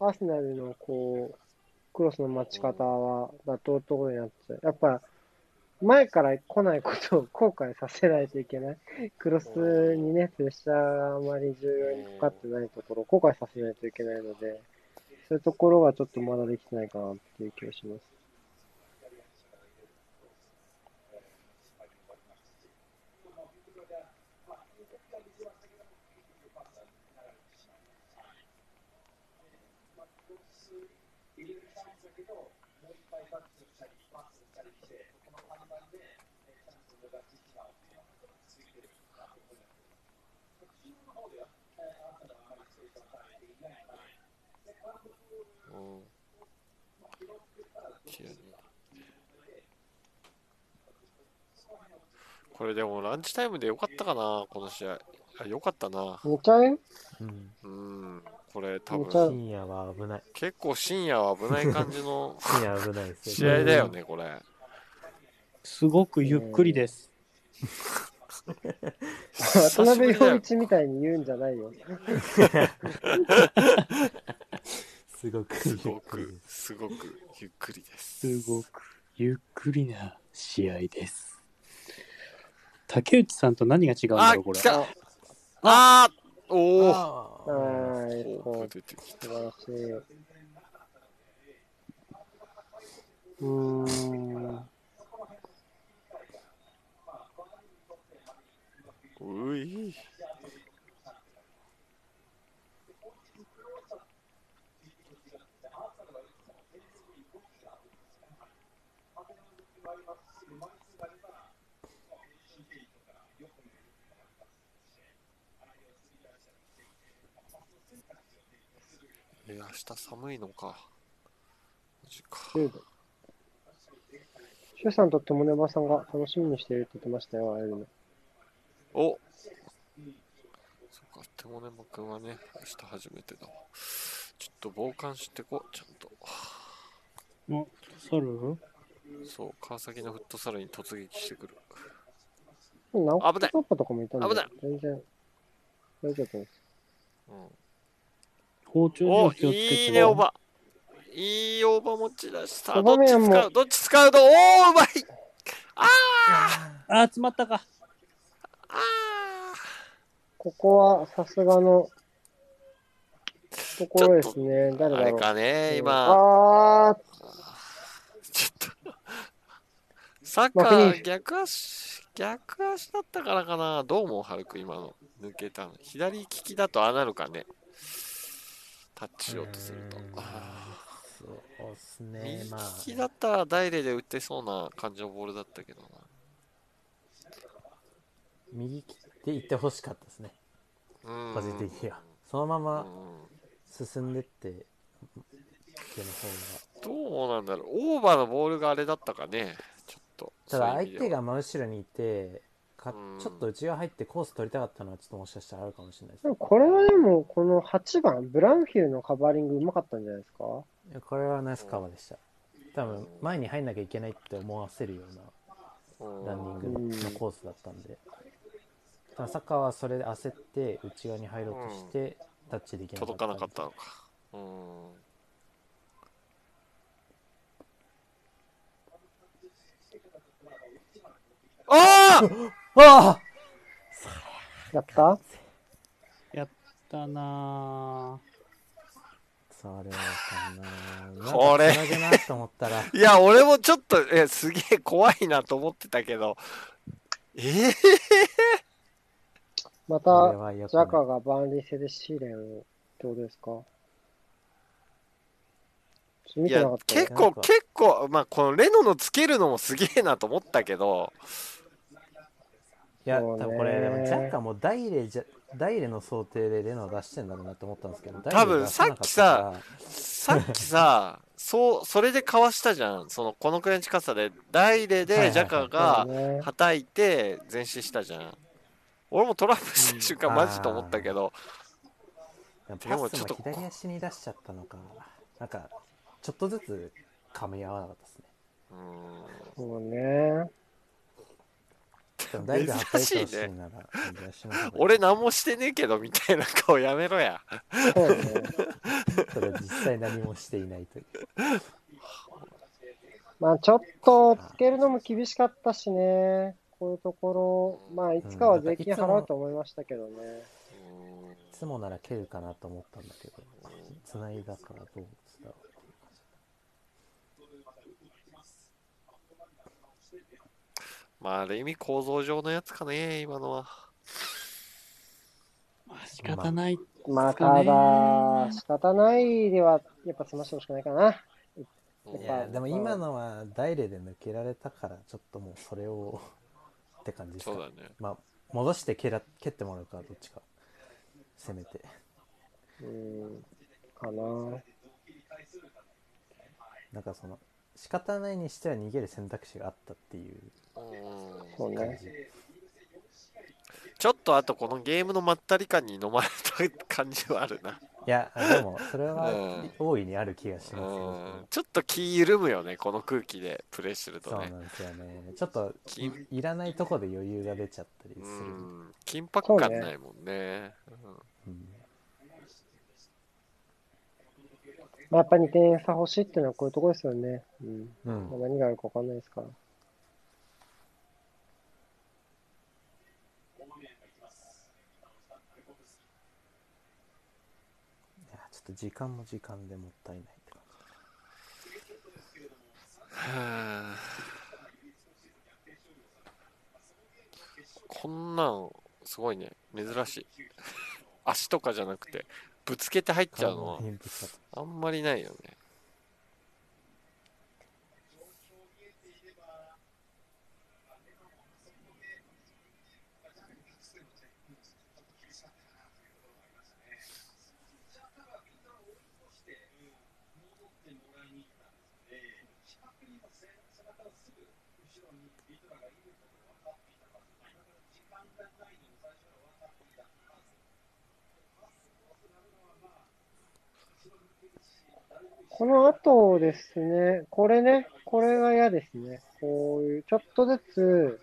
アーセナルのこう、クロスの待ち方は妥当ってことになっちゃう。やっぱ、前から来ないことを後悔させないといけない。クロスにね、プレッシャーがあまり重要にかかってないところを後悔させないといけないので、そういうところがちょっとまだできてないかなっていう気がします。うん。ティアニこれでもランチタイムでよかったかな、この試合。あ、よかったな。寝ちゃうようん。うん。これ多分、深夜は危ない。結構深夜は危ない感じの 深夜は危ないです試よ。合だよね、これ。すごくゆっくりです。渡辺陽一みたいに言うんじゃないよ。すごくすごゆっくりくで、すすごくゆっくりです。すごくゆっくりな試合です。竹内さんと何が違うんだあ、ろう、これあーおおあーはい、こうク出てきた。うーん。ういえ明日寒いのかマジか10度。シュウさんと友ネバさんが楽しみにしているって言ってましたよ、会えるの。おそっか、手もねまくんはね、明日初めてだわ。ちょっと傍観してこう、ちゃんと。お、ソルそう、川崎のフットサルに突撃してくる。危ないトッパとかもいたんで危ない、全然大丈夫です。うん、包丁におは気をつけていいね、オーバー。いいオーバー持ち出した。どっち使うどっち使うのおー、うまいあーあー、詰まったか。あここはさすがのところですね。誰だろう。かね、うん今、あー、ちょっと。サッカー逆足、逆足だったからかな。どう思う、ハルク、今の。抜けたの。左利きだとああなるかね。タッチしようとすると。あそうっすーね。まあ、右利きだったらダイレで打ってそうな感じのボールだったけどな。右切って行ってほしかったですね。うん個人的には。そのまうまん進んでって。どうなんだろう。オーバーのボールがあれだったかね。ちょっと。ただ相手が真後ろにいて、かうんちょっと内側入ってコース取りたかったのはちょっともしかしたらあるかもしれないですでもこれはでも、この8番、ブラウンフィールのカバーリングうまかったんじゃないですか？いやこれはナイスカバーでした。多分前に入んなきゃいけないって思わせるよううんなランニングのコースだったんで。ただサッカーはそれで焦って内側に入ろうとしてタッチできなかった。届かなかったのか。うん。ああああ。やった？やったなそれはかな。これ。いや、俺もちょっと、え、すげえ怖いなと思ってたけど。ええまた、ジャカがバンリーセで試練を、どうですか？いやてなかっ、たよ。結構、結構、まあ、このレノのつけるのもすげえなと思ったけど、いや、多分これ、でもジャッカもダイレじゃ、ダイレの想定でレノを出してんだろうなと思ったんですけど、多分さったから。さっきさ、そう、それでかわしたじゃん。その、このくらいの近さで、ダイレでジャカがね。はたいて前進したじゃん。俺もトラップした瞬間うん。マジと思ったけど、でもちょっと左足に出しちゃったのか。なんか、ちょっとずつ噛み合わなかったですね。うん。そうね。でも大丈夫珍8回しいねほしいなら、じゃあしましょうか俺何もしてねえけどみたいな顔やめろや。そうね。それは実際何もしていないという。まあちょっとつけるのも厳しかったしね。こういうところ、まあいつかは税金払うと思いましたけどね。うんいつもなら蹴るかなと思ったんだけど、繋いだからどう伝わるまあ、ある意味構造上のやつかね、今のは。まあ仕方ない。まあですかねただ、仕方ないでは、やっぱ済ましてほしくないかな。うんいや、でも今のは大例で抜けられたから、ちょっともうそれを って感じですかそうだね。まあ、戻して蹴ら蹴ってもらうか、どっちか。せめて。うん、かな。なんかその、仕方ないにしては逃げる選択肢があったっていううんそうね。ちょっとあとこのゲームのまったり感に飲まれた感じはあるな。いや、でも、それはうん大いにある気がしうますよん。ちょっと気緩むよね、この空気でプレイしてるとね。そうなんですよね。ちょっときいいらないとこで余裕が出ちゃったりすうる。ん。緊迫感ないもんね。うんまあ、やっぱ2点差欲しいっていうのはこういうとこですよね。うん。うんまあ何があるか分かんないですから。いやちょっと時間も時間でもったいないって感はあこんなん、すごいね。珍しい。足とかじゃなくて、ぶつけて入っじ。ちゃうのはあんまりないよね。この後ですね、これね、これが嫌ですね。こういう、ちょっとずつ、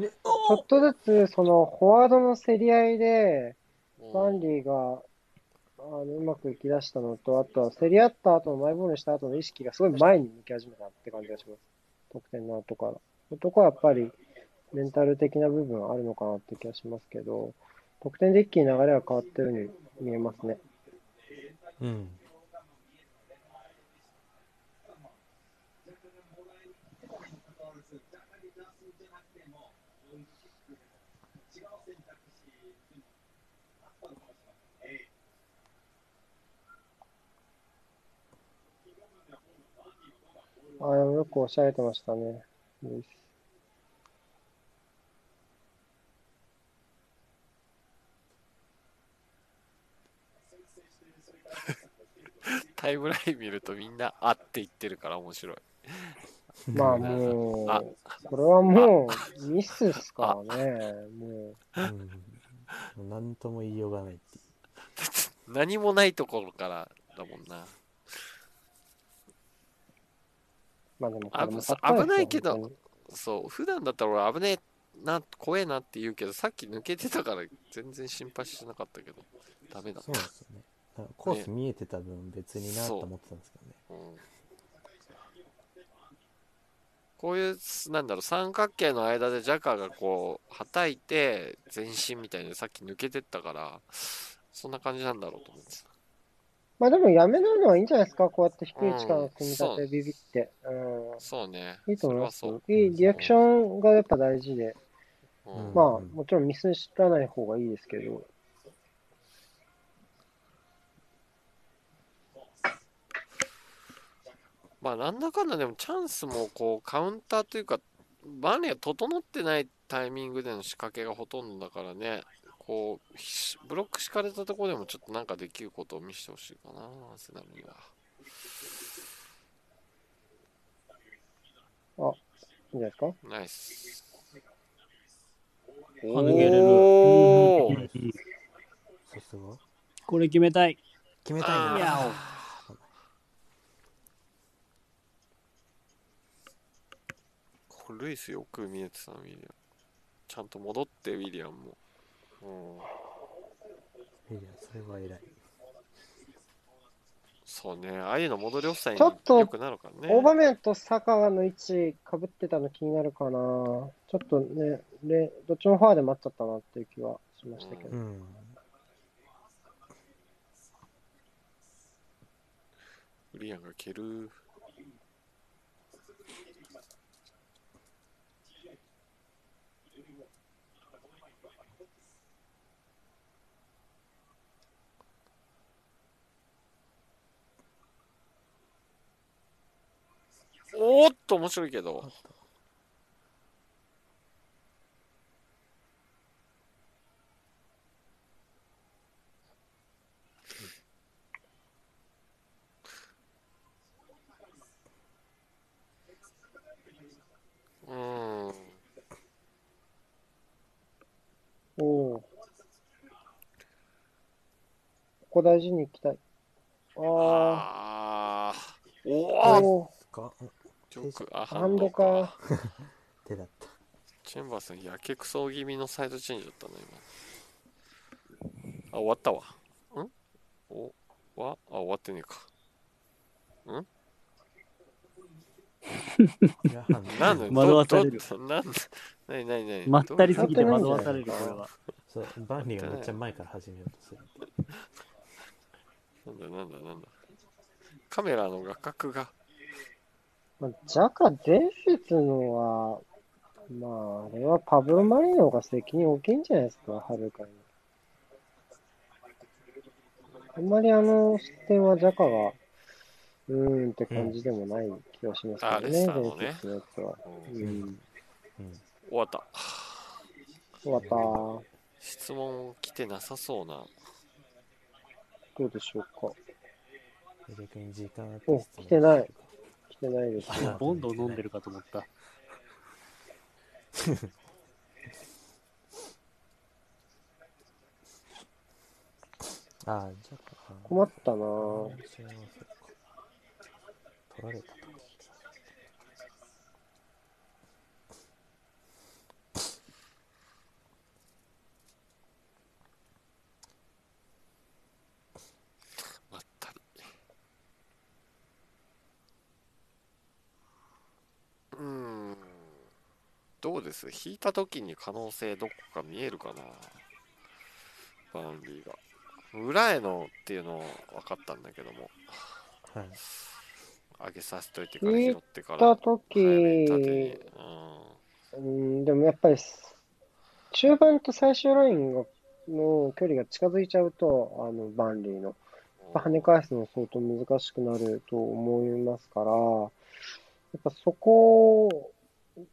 ちょっとずつ、その、フォワードの競り合いで、うんバンリーが、あの、うまくいき出したのと、あとは、競り合った後のマイボールにした後の意識がすごい前に向き始めたって感じがします。得点の後から。男はやっぱり、メンタル的な部分あるのかなって気がしますけど、得点で一気に流れが変わってるように見えますね。た。うん。ああ、よくおっしゃられてましたね。タイムライン見るとみんなあって言ってるから面白い。まあもあう、これはもうミスっすからね。もうん。もう何とも言いようがないっていう。何もないところからだもんな。う、まあでも危ないけどそう、普段だったら俺危ねえな、怖えなって言うけど、さっき抜けてたから全然心配してなかったけど、ダメだったそう。ですよね。コース見えてた分別になと思ってたんですけどね。うんこういう、なんだろう、三角形の間でジャカーがこう、はたいて、前進みたいにさっき抜けてったから、そんな感じなんだろうと思ってた。まあでもやめないのはいいんじゃないですか？こうやって低い位置からの組み立てビビって。うん。そうね。いいと思います。いいリアクションがやっぱ大事で。まあ、もちろんミスらない方がいいですけど。まあなんだかんだでもチャンスもこうカウンターというかバネが整ってないタイミングでの仕掛けがほとんどだからねこう、ブロック敷かれたところでもちょっとなんかできることを見せてほしいかな、セナミは。あ、いいんじゃないですか？ナイス。お抜けれる。さすが。これ決めたい。決めたいな。これルイスよく見えてたウィリアム。ちゃんと戻ってウィリアムも。うんいや、それは偉い。そうねああいうの戻りオフサインちょっとよくなるからね大場面とサカの位置かぶってたの気になるかな。ちょっとね、でどっちもファーで待っちゃったなっていう気はしましたけど。うん。ウィリアムが蹴るおーっと面白いけどうんおお。ここ大事に行きたい。あああおあ。おおか、よくあハンドか。手だった。チェンバースのやけくそ気味のサイドチェンジだったね、今。あ、終わったわ。ん？お、わ？あ、終わってねえか。いや、ハンドなんで惑わされるなんでなになになにまったりすぎて惑わされる、これは。そう、バンリーがめっちゃ前から始めようとする。なんだなんだなんだ。カメラの画角が。まあ、ジャカ伝説のは、まあ、あれはパブロ・マリノが責任大きいんじゃないですか、はるかに。あんまりあの失点はジャカが、うーんって感じでもない気がしますけどね、スターのね伝説のやつは。うんうん。うん。終わった。終わった。ど質問来てなさそうな。うでしょうか。逆に時間あってお来てない来てないですね。ボンドを飲んでるかと思った。ああ、じゃあ、困ったなあぁ。違いますよ取られたうーん。どうです？引いた時に可能性どこか見えるかな？バウンディが。裏へのっていうの分かったんだけども、はい。上げさせといてから引い拾ってから。た時早めに縦にうん、でもやっぱり、中盤と最終ラインがの距離が近づいちゃうと、あの、バンリーの、跳ね返すの相当難しくなると思いますから、やっぱそこ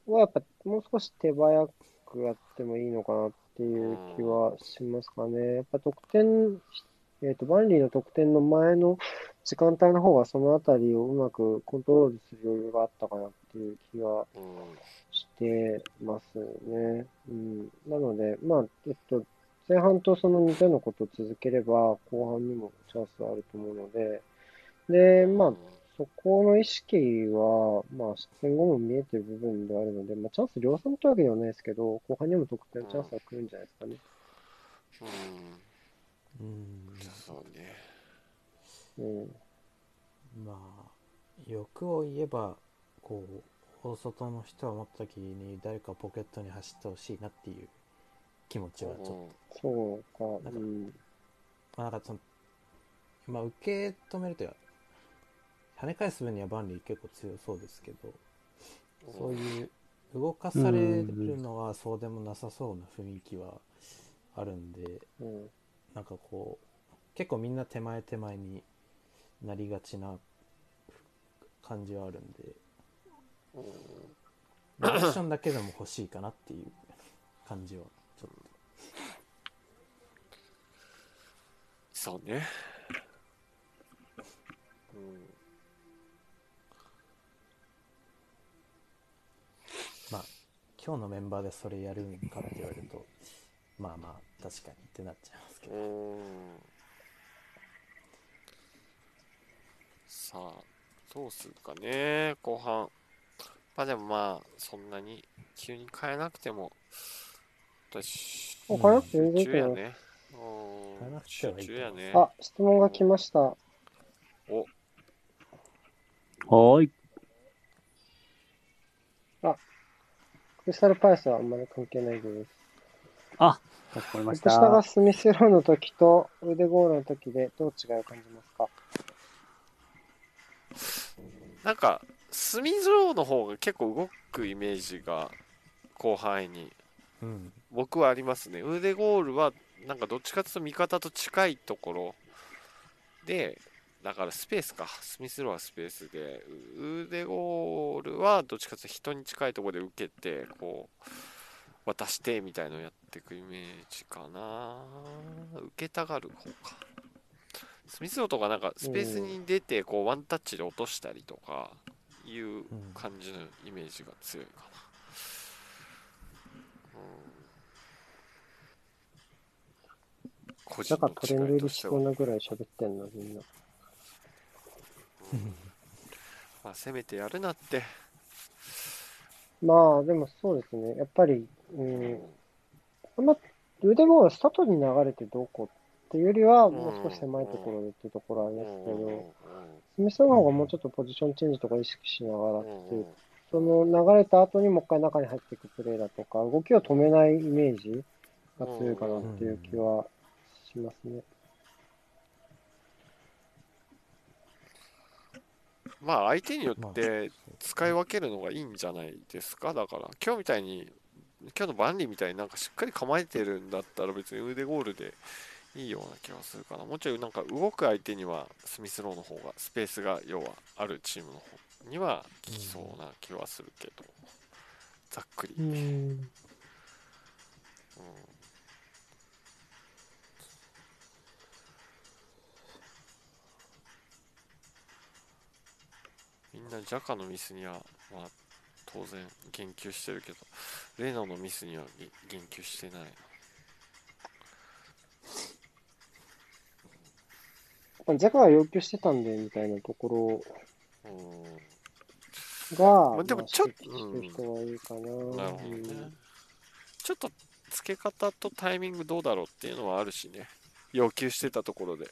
はやっぱもう少し手早くやってもいいのかなっていう気はしますかね。やっぱ得点、えっと、バンリーの得点の前の時間帯の方がそのあたりをうまくコントロールする余裕があったかなっていう気はしてますね。うん。なので、まあ、えっと、前半とその似たようなことを続ければ、後半にもチャンスはあると思うので、で、まあ、そこの意識は、まあ、失点後も見えてる部分ではあるので、まあ、チャンス量産というわけではないですけど、後半にも得点チャンスは来るんじゃないですかね。うんうん。そうね。うん。まあ、欲を言えば、こう、大外の人を持った時に誰かポケットに走ってほしいなっていう気持ちはちょっと、そうか、なんかうん。まあ、なんかその、まあ、受け止めるというか、跳ね返す分にはバンリー結構強そうですけど、そういう動かされるのはそうでもなさそうな雰囲気はあるんで、うん。なんかこう、結構みんな手前手前になりがちな感じはあるんで、まあアクションだけでも欲しいかなっていう感じはちょっと。そうね。うん今日のメンバーでそれやるんかって言われると、まあまあ、確かにってなっちゃいますけど。うんさあ、どうするかね、後半。まあでもまあ、そんなに急に変えなくても、私、もう変えなくていいと思います。中やね。変えうんなくてはいいね。あ、質問が来ました。はーい。クリスタルパイスはあんまり関係ないです。あ、かしこまりまし下がた。スミスローの時と腕ゴールの時でどう違いを感じますか？なんか、スミズローの方が結構動くイメージが広範囲にうん。僕はありますね。腕ゴールはなんかどっちかというと味方と近いところで、だからスペースか。スミスローはスペースで、う腕ゴールはどっちかというと人に近いところで受けて、こう、渡してみたいのをやっていくイメージかな。受けたがる方か。スミスローとかなんかスペースに出て、こうワンタッチで落としたりとかいう感じのイメージが強いかな。うん個人だからトレンド入りしはしてそうなぐらい喋ってんの、みんな。まあ、せめてやるなって。まあ、でもそうですね。やっぱり、うん、あんま腕ゴール外に流れてどうこうっていうよりは、もう少し狭いところでっていうところはありますけど、スミスの方がもうちょっとポジションチェンジとか意識しながらっていう、その流れた後にもう一回中に入っていくプレーだとか、動きを止めないイメージが強いかなっていう気はしますね。まあ相手によまあって使い分けるのがいいんじゃないですか？だから今日みたいに今日のバンリーみたいになんかしっかり構えてるんだったら別に腕ゴールでいいような気がするかな。もちろんなんか動く相手にはスミスローの方がスペースが要はあるチームの方には効きそうな気はするけど。ざっくり、うん。みんなジャカのミスには、まあ、当然言及してるけど、レノのミスにはぎ言及してないな。ジャカが要求してたんで、みたいなとこうん。ろが、まあでもまあちょっ指摘してる人はいいかな。なるほどねうん。ちょっと付け方とタイミングどうだろうっていうのはあるしね。要求してたところで。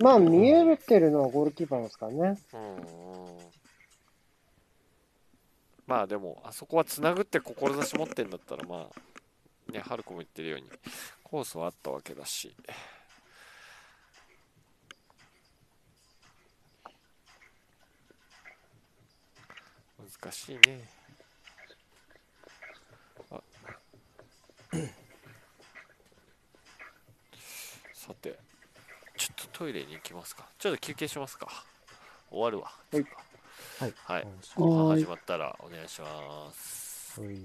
まあ、見えるってるのはゴールキーパーですからね。うんうん。まあでも、あそこはつなぐって志持ってんだったら、まあ、ね、ハルコも言ってるように、コースはあったわけだし。難しいね。さて、トイレに行きますか。ちょっと休憩しますか。終わるわ。はいはい。はい後半始まったらお願いします。はい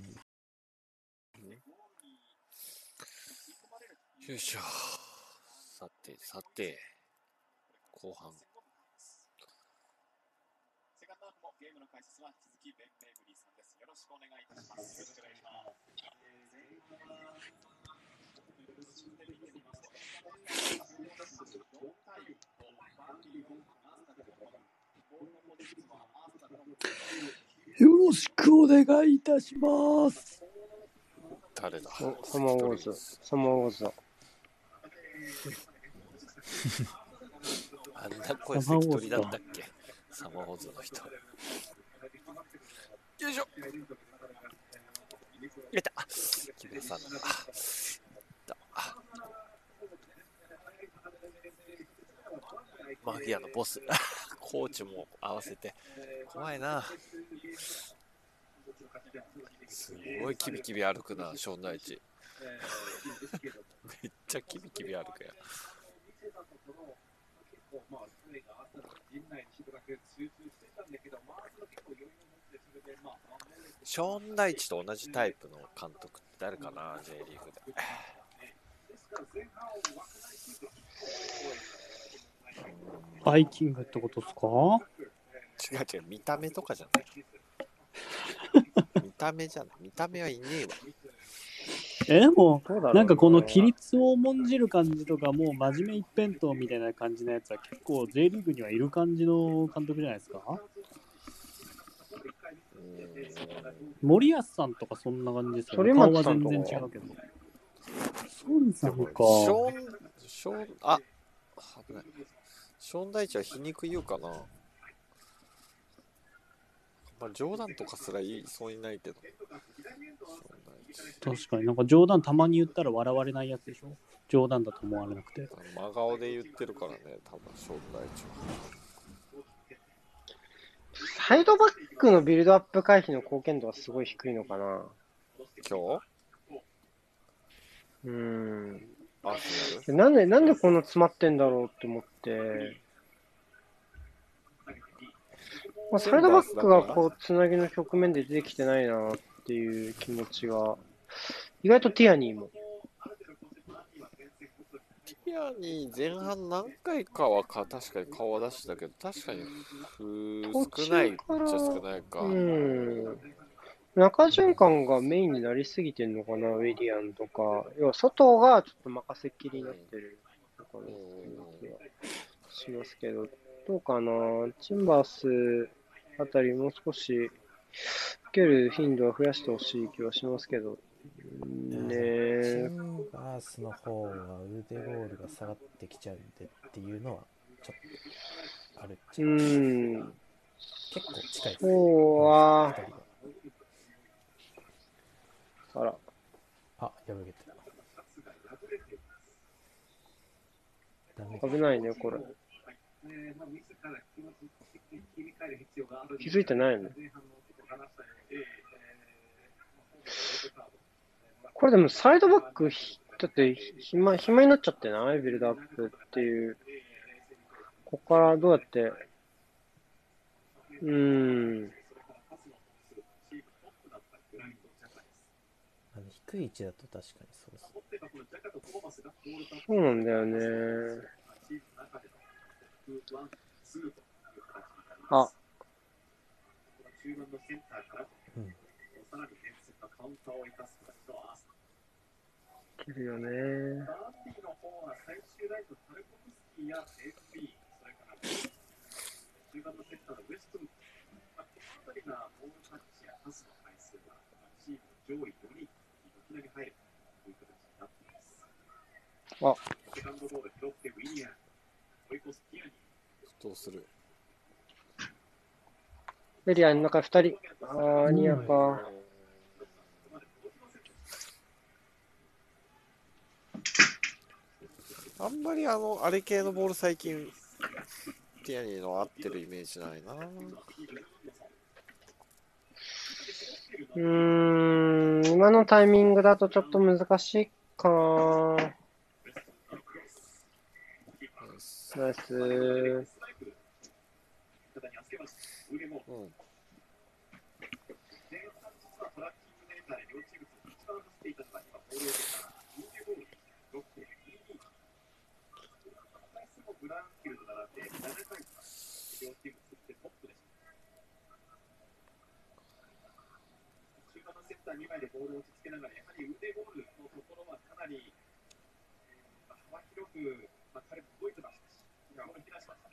よいしょ。さて、さて、後半。セカンドハーフもゲームの解説は引き続きベン・メイブリーさんです。よろしくお願いいたします。よろしくお願いします。よろしくお願いいたします。誰だ？おサマーウォーズ。サマーウォーズだ。あんな声関取だったっけ？サマーホーズの人。よいしょ入れたキメさんマフィアのボス。コーチも合わせて。怖いな。すごいキビキビ歩くな、ショーン大地。めっちゃキビキビ歩くや。ショーン大地と同じタイプの監督って誰かな、J リーグで。バイキングってことですか？違う違う、見た目とかじゃない。見た目じゃない。見た目はいねえわ。え、でも、なんかこの規律を重んじる感じとか、もう真面目一辺倒みたいな感じのやつは結構 J リーグにはいる感じの監督じゃないですか？うん森保さんとかそんな感じですよね。反顔は全然違うけど。孫さんか。ショーン、ショーン、あ、危ない。ショーン大地は皮肉言うかな。まあ、冗談とかすら言いそうにないけど。確かになんか冗談たまに言ったら笑われないやつでしょ？冗談だと思われなくて。真顔で言ってるからね、多分ショーン大地は。サイドバックのビルドアップ回避の貢献度はすごい低いのかな。今日？うーん。なんで、なんでこんな詰まってんだろうって思って。まあ、サイドバックがこう、つなぎの局面で出てきてないなっていう気持ちが。意外とティアニーも。ティアに前半何回かはか確かに顔は出してたけど、確かに少ないっちゃ少ないか。うん。中循環がメインになりすぎてんのかな、ウィリアンとか。要は、外がちょっと任せっきりになってるのかなっていう気がしますけど、どうかな。チンバースあたりもう少し受ける頻度は増やしてほしい気はしますけど。うんねチえ。ンバースの方は腕ボールが下がってきちゃうんでっていうのはちょっとあるっちゃうう。ん。結構近いです。そうは、二人があら、あ、破けて危ないね、これ。気づいてないの？これでもサイドバックひ、だって暇、暇になっちゃってない？ビルドアップっていう。ここからどうやって、うーん。あの低い位置だと確かにそうです。そうなんだよね。あ、うん。切るよね。あ、どうするエリアの中二人。あー、ニアか。あんまりあの、あれ系のボール最近、ティアニーの合ってるイメージないな。うーん、今のタイミングだとちょっと難しいかな。ナイス。うん。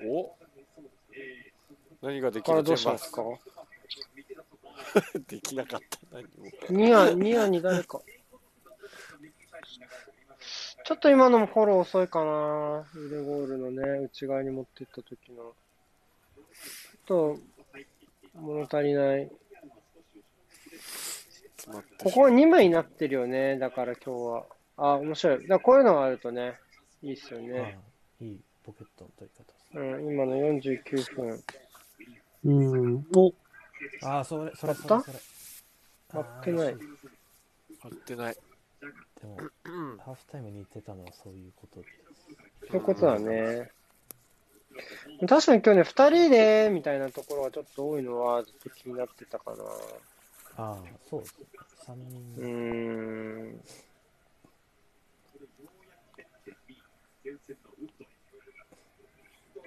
お？何ができこれるどうしたんですかできなかった。何も。ニア、ニアに誰か。ちょっと今のもフォロー遅いかな。腕ゴールのね、内側に持ってった時の。ちょっと、物足りない。詰まってここは2枚になってるよね。だから今日は。あ、面白い。だからこういうのがあるとね、いいっすよあね。あいいポケットの取り方。うん、今の49分。うん。お、ああ、それ、それ、そやった？れ、それ。やってないあー惜し合ってない。でも、ハーフタイムに言ってたのはそういうことで。そういうことだね。確かに今日ね、2人で、みたいなところがちょっと多いのはずっと気になってたかな。ああ、そうですね。3う人、ーん。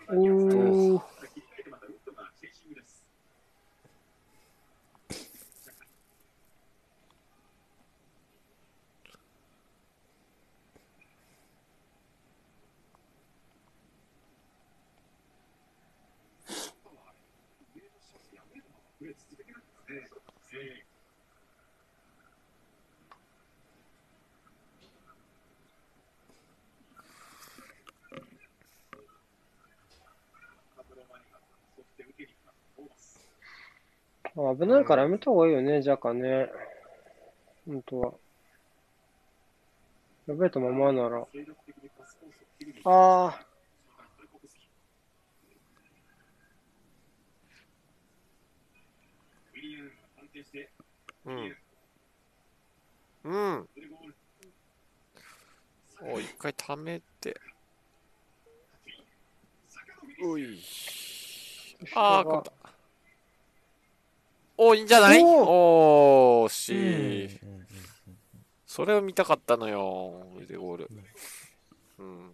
うー危ないからやめた方がいいよね、ジャカね。本当は。やべえたままなら。ああ、うん。うん。お、一回溜めて。うい。ああ、勝った。お、いいんじゃない？おー、惜しい。うんうんうんそれを見たかったのよ、腕ゴール。うん。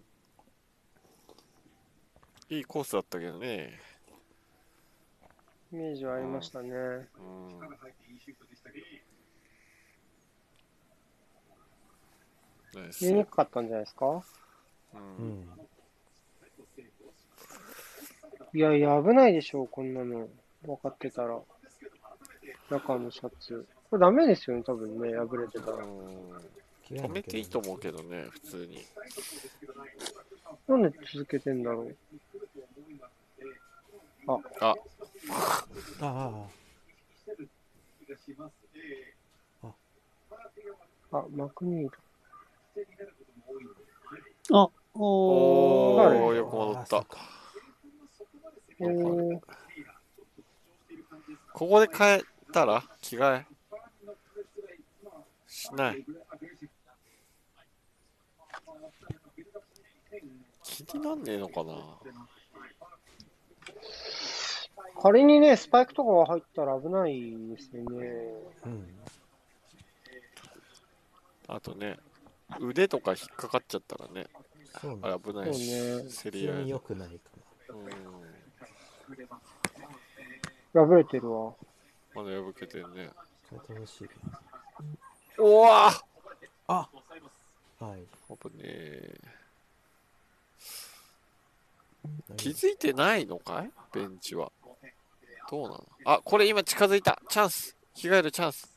いいコースだったけどね。イメージはありましたね。うん。ナイス見えにくかったんじゃないですか？う。うんんいやいや、危ないでしょう、こんなの。分かってたら。中のシャツ。これダメですよね、多分ね、破れてたら。止めていいと思うけどね、普通に。なんで続けてんだろう。あ、あああ、マクニーあ、おー。おー、よく戻った。ド。えー、ここで変えたら着替えしない。気になんねえのかな仮にね、スパイクとかが入ったら危ないですよね。うんあとね、腕とか引っかかっちゃったらね、そうあれね危ないし、ね競り合い。くないかうん、破れてるわ。まだ破けてるね。な変えてほしいおわあはい危ねえ。気づいてないのかい？ベンチは。どうなの？あ、これ今近づいた。チャンス。着替えるチャンス。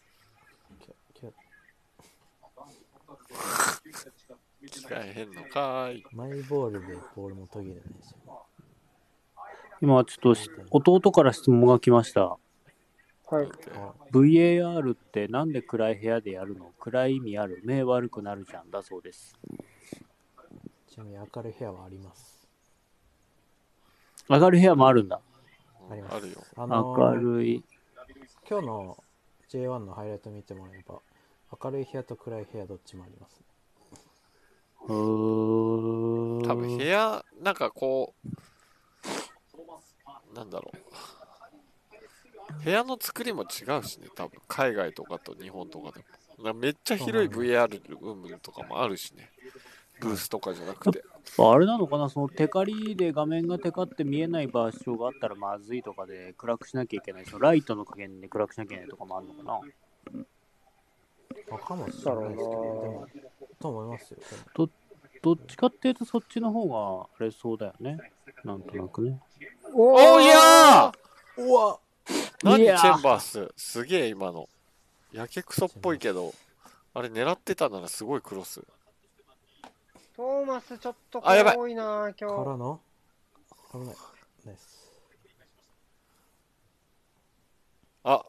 着替えへんのかーい。マイボールでボールも途切れないし今ちょっとし弟から質問が来ました。はい。あ VAR ってなんで暗い部屋でやるの？暗い意味ある？目悪くなるじゃんだそうです。ちなみに明るい部屋はあります上がる部屋もあるんだ。ありますあるよ。あの明るい。今日の J1 のハイライト見てもらえば明るい部屋と暗い部屋どっちもありますうーん。多分部屋、なんかこう、なんだろう。部屋の作りも違うしね、多分海外とかと日本とかでも。なめっちゃ広い VR ルームとかもあるしね。ブースとかじゃなくて。あれなのかな？そのテカリで画面がテカって見えない場所があったらまずいとかで暗くしなきゃいけない。そのライトの加減で暗くしなきゃいけないとかもあるのかな？あかもしれないですけどでもと思いますよでもどっちかっていうとそっちの方があれそうだよね。なんとなくね。おおいやーうわ何チェンバース？すげえ今の。やけくそっぽいけど、あれ狙ってたならすごいクロス。トーマスちょっとあやばい多いな、か今日。らの？危ないナイスあ、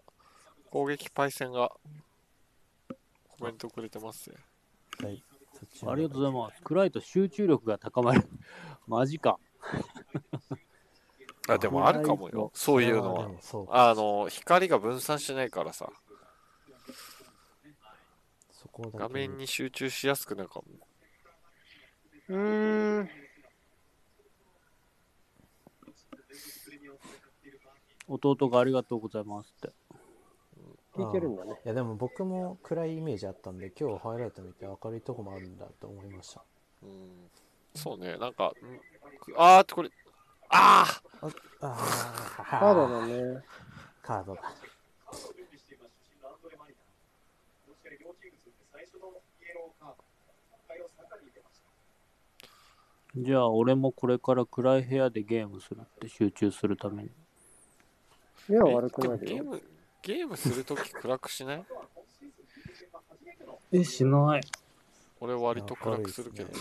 攻撃パイセンがコメントくれてますね。はいありがとうございます。暗いと集中力が高まる。マジか。あ、でもあるかもよ。そういうのはあの、光が分散しないからさ、画面に集中しやすくなるかも。うーん。弟がありがとうございますって。聞いてるんだね。いやでも僕も暗いイメージあったんで今日ハイライト見て明るいとこもあるんだと思いましたうん、そうね、なんか、んあーこれ、あああカードだね。カードだじゃあ俺もこれから暗い部屋でゲームするって集中するために。目はー悪くなるよ。ゲーム、ゲームするとき暗くしない？え、しない。俺割と暗くするけどな、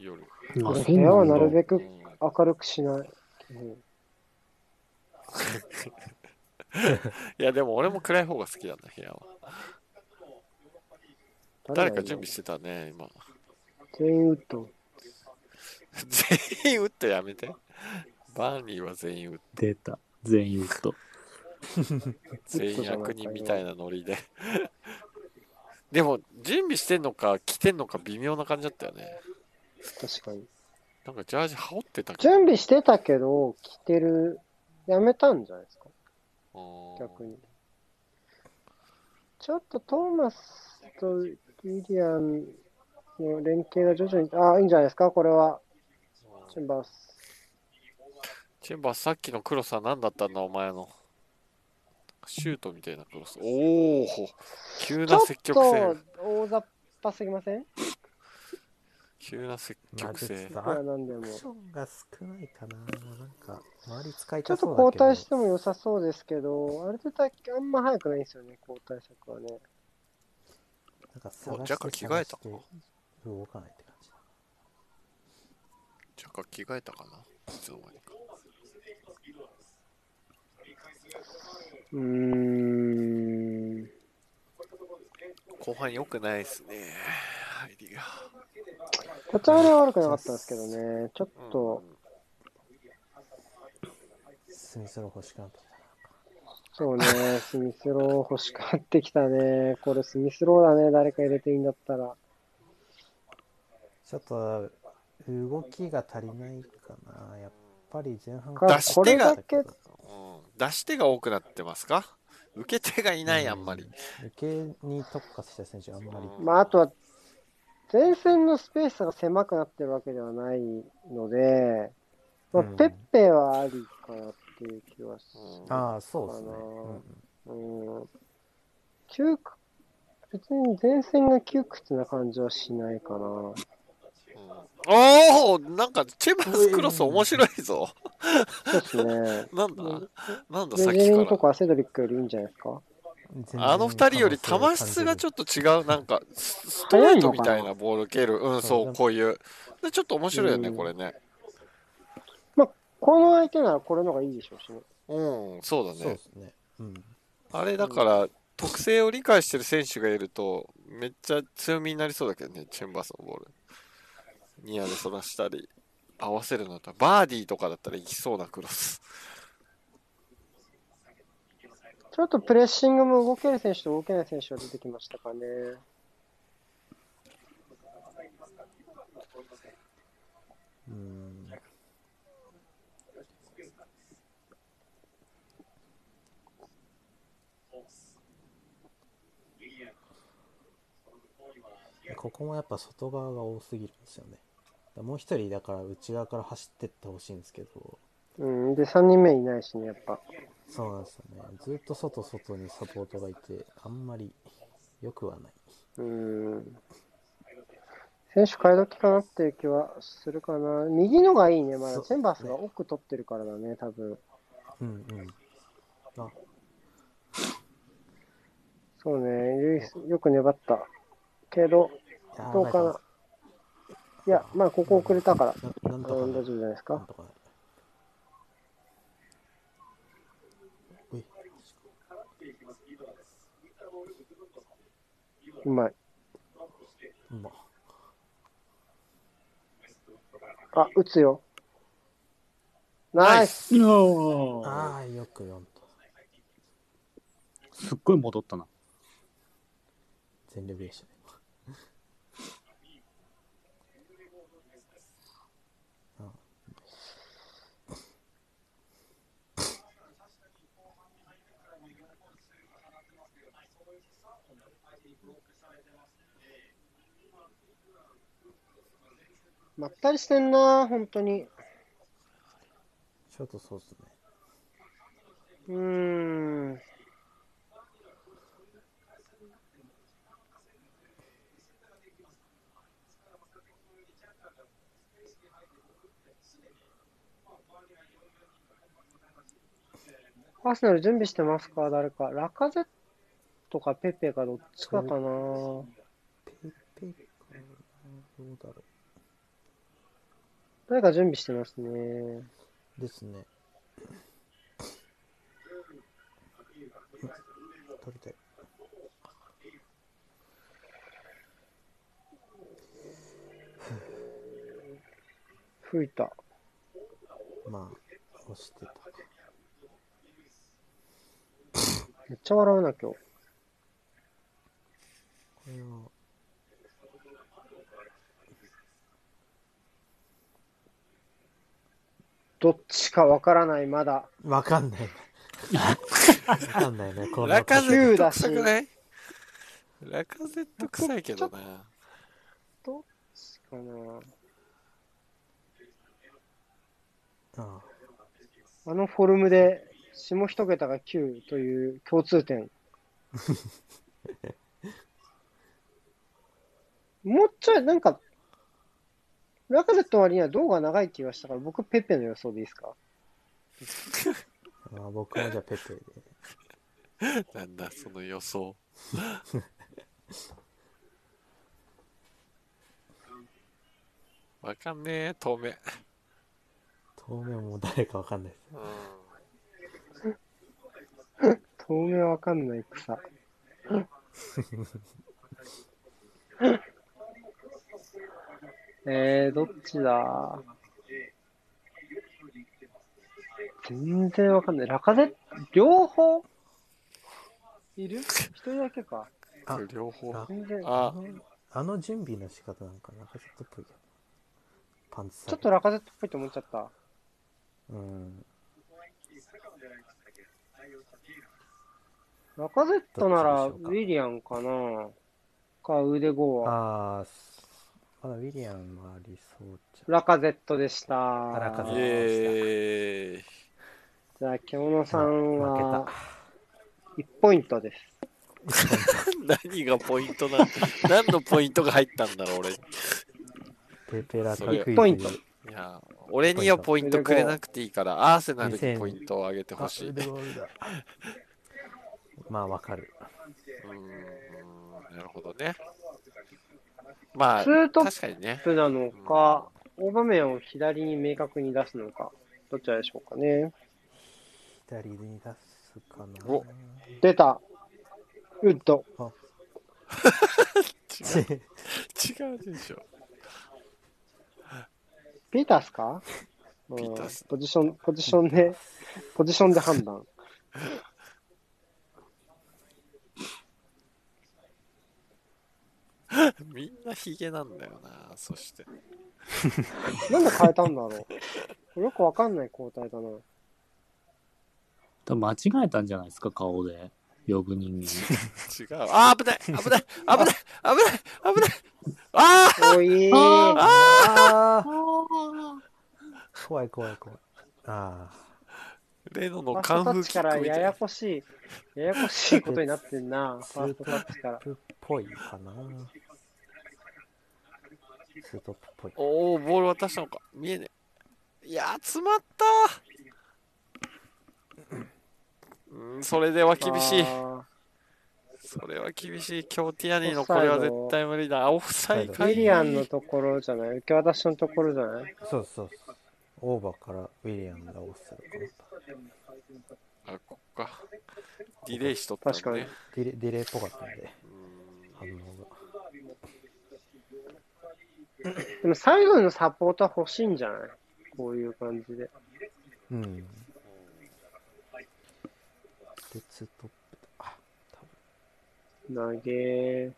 夜。あ、部屋はなるべくうん明るくしない。うんいや、でも俺も暗い方が好きなんだ、部屋は。誰か準備してたね、今。全員ウッド。全員打ってやめて。バーニーは全員打って、出た。全員ウッド。全員役人みたいなノリで。でも、準備してんのか、着てんのか微妙な感じだったよね。確かに。なんかジャージ羽織ってた。準備してたけど、着てる、やめたんじゃないですか？逆に。ちょっとトーマスとウィリアンの連携が徐々に、ああ、いいんじゃないですか？これは。チェンバース。チェンバーさっきのクロスは何だったんだ、お前の。シュートみたいなクロス。おお急な積ちょ極っ性。と大雑把すぎません？急な積まあ極性ちょっ。といくらなんでもアクションが少ないかな。なんか、周り使いちょっとたそうだけど。交代しても良さそうですけど、あれでだけあんま早くないんですよね、交代策はね。なんか探しておジャカ着替えたか動かないって感じ。若干着替えたかないつの間にか。うーん。後半良くないですね。入りが。立ち上がりは悪くなかったんですけどね、ちょっと、スミスロー欲しくなってきたな。そうね、スミスロー欲しくなってきたね。これスミスローだね、誰か入れていいんだったら。ちょっと、動きが足りないかな。やっぱり前半か出し手がうん出し手が多くなってますか？受け手がいない、あんまり。受けに特化した選手があんまり。うんまあ、あとは、前線のスペースが狭くなってるわけではないので、まあ、うんペッペはありかなっていう気はすうんああ、そうですね。あうんうん。窮屈、別に前線が窮屈な感じはしないかな。おおなんか、チェバスクロス面白いぞ。そうですね。なんだ？なんだ、レさっジェリンときから。かセドリックよりいいんじゃないですか？あの二人より球質がちょっっと違う。なんか、スストレートみたいなボール蹴る。うん、そう、こういう。で、ちょっと面白いよね、うんこれね。この相手ならこれの方がいいでしょうしね。うん、そうだねそうで。すね。うん。あれだから、特性を理解してる選手がいると、めっちゃ強みになりそうだけどね、チェンバースのボール。ニアでそらしたり、合わせるのだったら、バーディーとかだったらいきそうなクロス。ちょっとプレッシングも動ける選手と動けない選手が出てきましたかね。ここもやっぱ外側が多すぎるんですよね。もう一人だから内側から走ってってほしいんですけど、うん。で、3人目いないしね、やっぱ。そうなんですよね。ずっと外外にサポートがいて、あんまり良くはない。うん。選手変え時かなっていう気はするかな。右のがいいね、まだ。チェンバースが奥取ってるからだね、多分。うんうん。あ、そうね、ルイス、よく粘った。けど、どうかな。いや、まあ、ここ遅れたから。ん大丈夫じゃないですか。なんとかなる。ういうまい。うまあ、打つよ。ナイスああ、よく読んだ。すっごい戻ったな。全力でしたね。まったりしてんな、本当に。ちょっとそうっすね。うーん。アーセナル準備してますか誰か。ラカゼットかペペかどっちかかな。ペイペイかなどうだろ誰か準備してますね。う。ですね。取りたい。吹いた。まあ、押してたか。めっちゃ笑うな、今日。これは、どっちかわからない、まだ。わかんない。わかんないね、このラカゼット9だし臭くないラカゼット臭いけどな。どっちかな。ああのフォルムで、下一桁が9という共通点。もうちょい、なんか、ラカゼットの割には胴が長い気がしたから、僕、ペッペの予想でいいですか？ああ僕もじゃあペペで。なんだ、その予想。わかんねえ、透明。当面もう誰かわかんないです。うん。透明わかんない草。えー、どっちだ？全然わかんない。ラカゼット、両方？いる？一人だけか。あ両方。あ全然、ああの準備の仕方なんかラカゼットっぽいけど。パンツちょっとラカゼットっぽいと思っちゃった。うん。ラカゼットなら、ウィリアンかなか、ウデゴーは。ああ、だウィリアンもありそうじラカゼットでした。ラカゼットイエーイ。じゃあ、京野さん。は負、1ポイントです。何がポイントなん何のポイントが入ったんだろう、俺。ペペラカクイズ。ポイントや、俺にはポイントくれなくていいから、アーセナルにポイントを上げてほあしい。まあわかる。ーん、なるほどね。まあ、ツートッ確かにね。プなのか、大場面を左に明確に出すのか、どちらでしょうかね。左に出すかな。お出た。ウッド。違う違うでしょ。ピータースか？うんピータースポジション、ポジションで、ポジションで判断。みんなヒゲなんだよな、そして。なんで変えたんだろう？よくわかんない交代だな。多分間違えたんじゃないですか、顔で。呼ぶ人間。違う。あー、危ない危ない危ない危ない危ないあおいー。ああ怖い怖い怖い。あーレノのファースカンフートタッチからキックみたいなやや。こしい、ややこしいことになってんな。ファーストタッチからっぽいかな。スートップっぽい。おお、ボール渡したのか。見えねえ。いやー、詰まったうん、それでは厳しい。あそれは厳しい。今日ティアニーのこれは絶対無理だ。オフサイドーウィリアンのところじゃない？受け渡しのところじゃない？そうそうそう。オーバーからウィリアムが押するかな。あ、こっか。ディレイしとったん確かにね。ディレディレイっぽかったんで、うん反応が。でもサイドのサポートは欲しいんじゃない？こういう感じで。うん。で、ツートップだ。あ、多分投げラ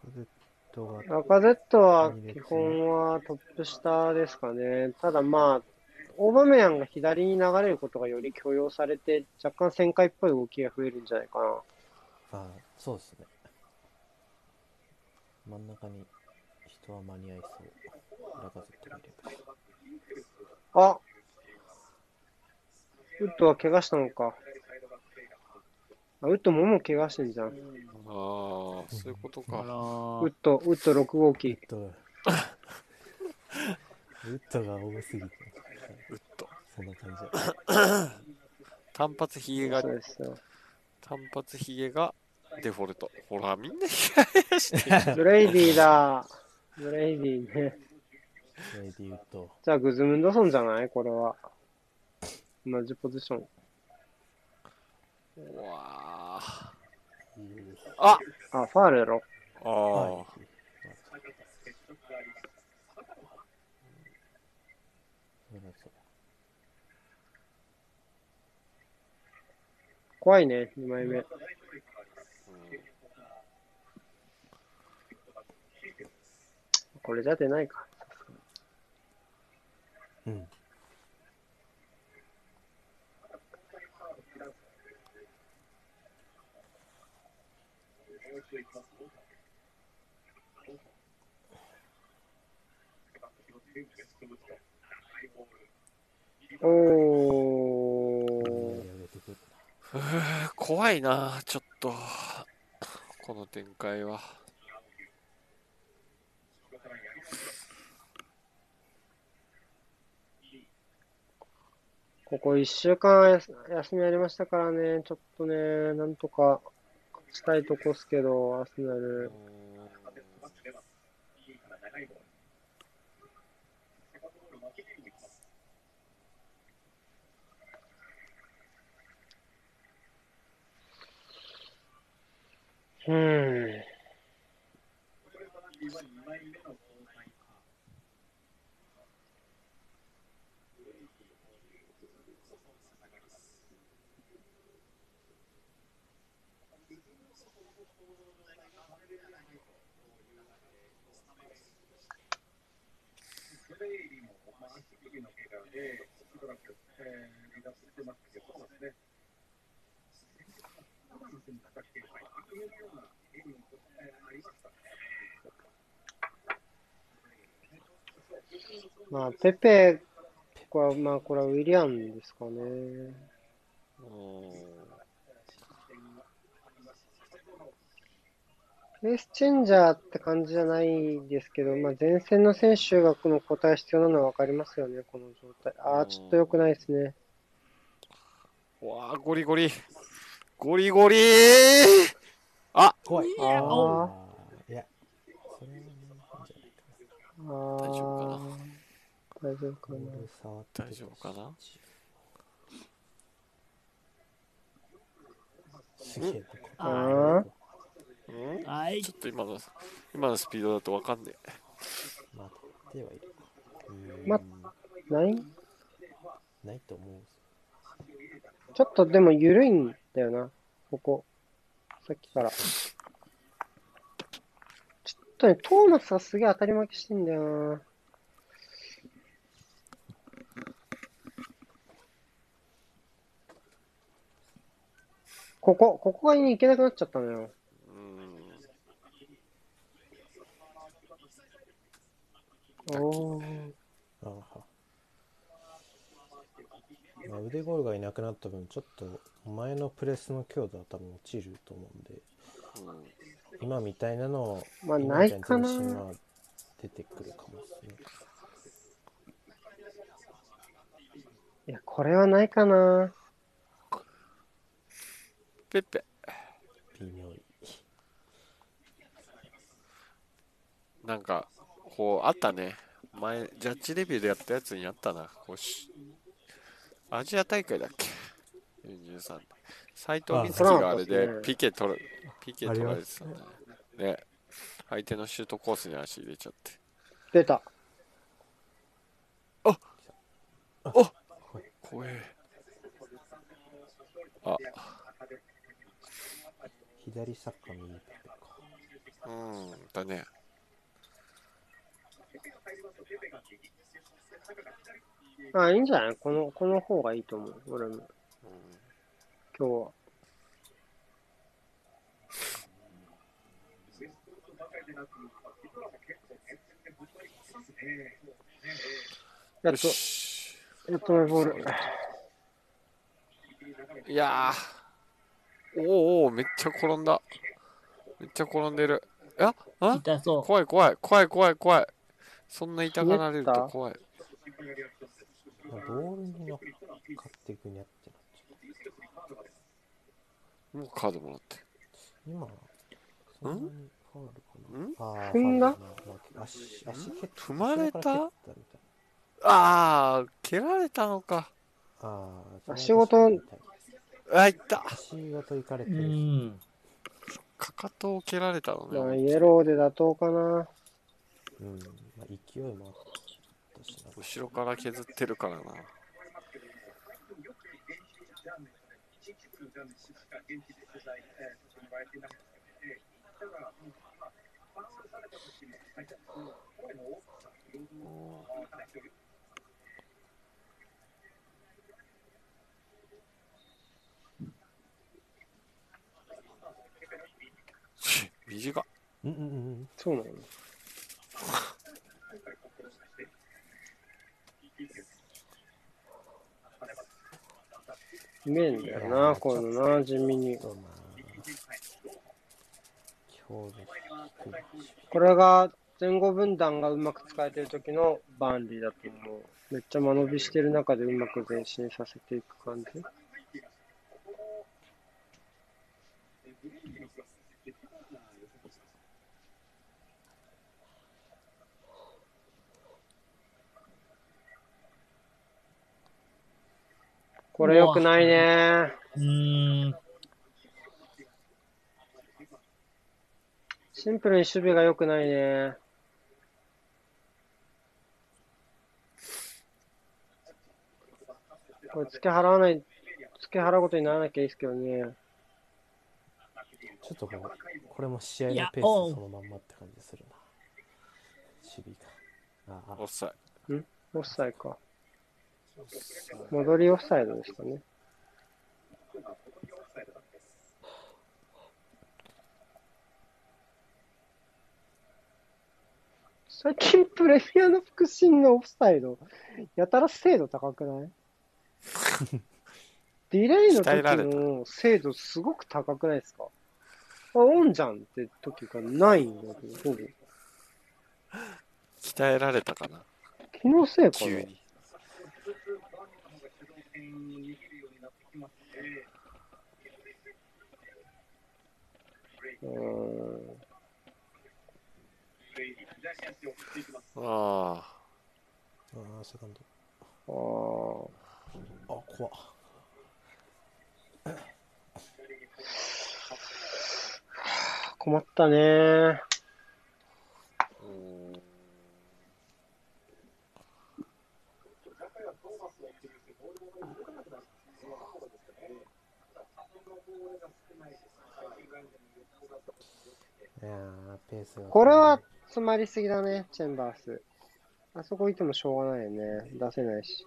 カゼットが、ラカゼットは基本はトップ下ですかね。ただまあ、オーバメヤンが左に流れることがより許容されて、若干旋回っぽい動きが増えるんじゃないかな。あ、そうですね。真ん中に人は間に合いそう。ラカゼットがいれば。あウッドは怪我したのか。あウッドもも怪我してんじゃん。ああ、そういうことか。ウッド、ウッド6号機。ウッド、ウッド が多すぎて、ウッド。そんな感じ。単発ヒゲがそう、ですよ。単発ヒゲがデフォルト。ほら、みんなヒゲ生やしてる。ブレイディだ。ブレイディね。レイディウッド。じゃあグズムンドソンじゃない？これは。同じポジション。うわあ。うんああ、ファールやろ。ああ、はい怖いね、2枚目。これじゃ出ないか。うん。おー。上げてくるうー怖いな、ちょっと。この展開は。ここ1週間休みありましたからね、ちょっとね、なんとか勝ちたいとこっすけど、アスナル。うん。まあ、ペペは、まあ、これはウィリアムですかね。うんペースチェンジャーって感じじゃないですけど、まあ、前線の選手がこの交代必要なのは分かりますよね、この状態。ああ、ちょっと良くないですね。わあ、ゴリゴリ。ゴリゴリーあ怖い。ああーいや、それ大丈夫かな大丈夫かな。大丈夫かなすげえなあーうんはいちょ。っと今の、今のスピードだとわかんねえ。待ってはいるまない？ないと思う。ちょっとでも緩いんだよな、ここ。さっきから。ちょっとね、トーマスはすげえ当たり負けしてんだよな。ここ、ここがいけなくなっちゃったのよ。うん。おー。あまあ、腕ゴールがいなくなった分、ちょっと前のプレスの強度は多分落ちると思うんで、今みたいなのを、まあ、ないかな。は出てくるかもですね。いや、これはないかな。ペッペ。微妙に。なんか、こう、あったね。前、ジャッジレビューでやったやつにあったな。こうしアジア大会だっけ ?43 斎藤美月があれであそう、ピケ取る、ピケ取られてたあんだね。ね。相手のシュートコースに足入れちゃって。出た。怖え。あ、左サッカー右ペペか。うん、だね。あ、いいんじゃない？この、この方がいいと思う。俺も。うん今日は。やっよと、し。やっとメボール。いやー。おーおーめっちゃ転んだ。めっちゃ転んでる。ああ？痛そう。怖い怖い怖い怖い怖い。そんな痛がられると怖い。まあ、ボールに乗っかっていくにゃってなっちゃう。もうカードもらって。今、そんなにファウルかん？な踏んだ足、足蹴っ踏まれた？あー、蹴られたのか。ああ、足元あ、いった足元行かれてうる。ん。かかとを蹴られたのまあ、ね。イエローで妥当かな。うん。まあ、勢いもあったしな。後ろから削ってるからな。短っ。うんうんうん。そうなの？うめえんだよな、こういうのな、地味に。これが前後分断がうまく使えてる時のバーンリーだと思う。めっちゃ間延びしてる中でうまく前進させていく感じ。これ良くないね。うん。シンプルに守備が良くないね。これ、付け払わない、付け払うことにならなきゃいいですけどね。ちょっとこれ、これも試合のペースそのまんまって感じするな。守備が。ああ、オフサイオフサイか。戻りオフサイドですかね。最近プレミアの腹心のオフサイド、やたら精度高くない？ディレイの時の精度すごく高くないですか？あ、オンじゃんって時がないんだけど、ほぼ鍛えられたかな。気のせいかな急に。うん。ああ。ああ、セカンド。あーあ、怖っ。困っ。たねいやー、ペースが。これは詰まりすぎだね、チェンバース。あそこいてもしょうがないよね。出せないし。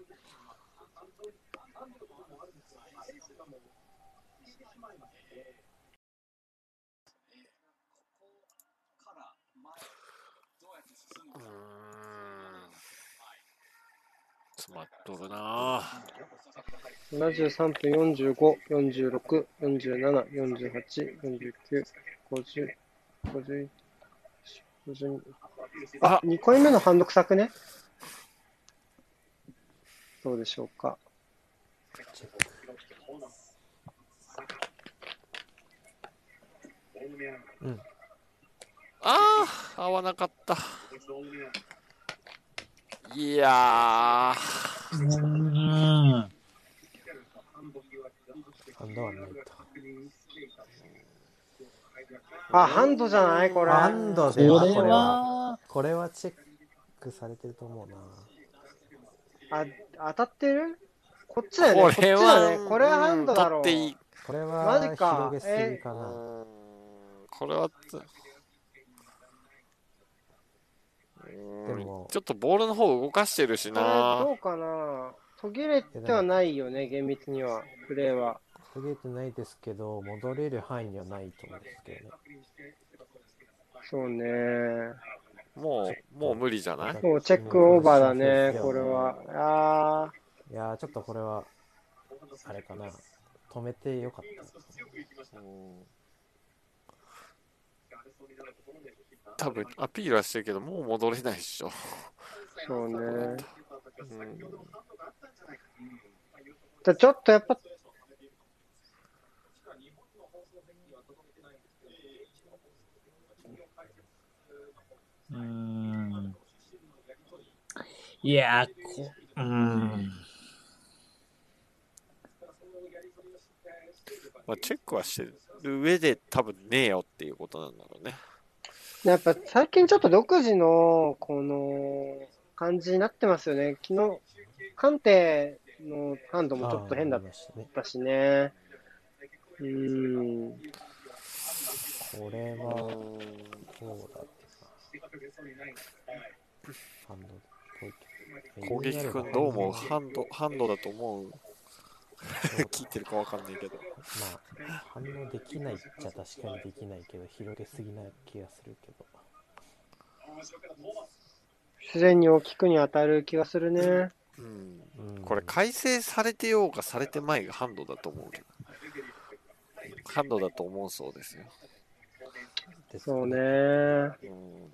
うーん。詰まっとるな73分45、46、47、48、49、50、50、52。あ、2回目のハンド臭くねどうでしょうか。うん。ああ合わなかった。いやー。うん。ハンドはないと。あ、ハンドじゃない？これ。ハンドこれでは、これは、は、これはチェックされてると思うな。あ、当たってる？こっちだよね。これは、だね。これはハンドだろう。いい。これマはジか広げすぎかな。うんこれは、うんでもちょっとボールの方動かしてるしなどうかな？途切れてはないよね、厳密には。プレーは。途切れてないですけど、戻れる範囲にはないと思うんですけどね。そうね。もう、もう無理じゃない？もうチェックオーバーだね、これは。あいやー、ちょっとこれは、あれかな。止めてよかった。うん多分アピールはしてるけど、もう戻れないでしょ。ーそうね。うんじゃちょっとやっぱ、うん。いや、こ、うん。まあ、チェックはしてる上で多分ねえよっていうことなんだろうね。やっぱ最近ちょっと独自の、この、感じになってますよね。昨日、鑑定のハンドもちょっと変だったしね。うーん。これは、どうだってハンド攻撃君どう思う？ハンド、ハンドだと思う？聞いてるかわかんないけど。まあ、反応できないっちゃ確かにできないけど、広げすぎな気がするけど。自然に大きくに当たる気がするね。うん。うんこれ改正されてようがされてまいがハンドだと思うけど。ハンドだと思うそうですよ。ですそうね。うん。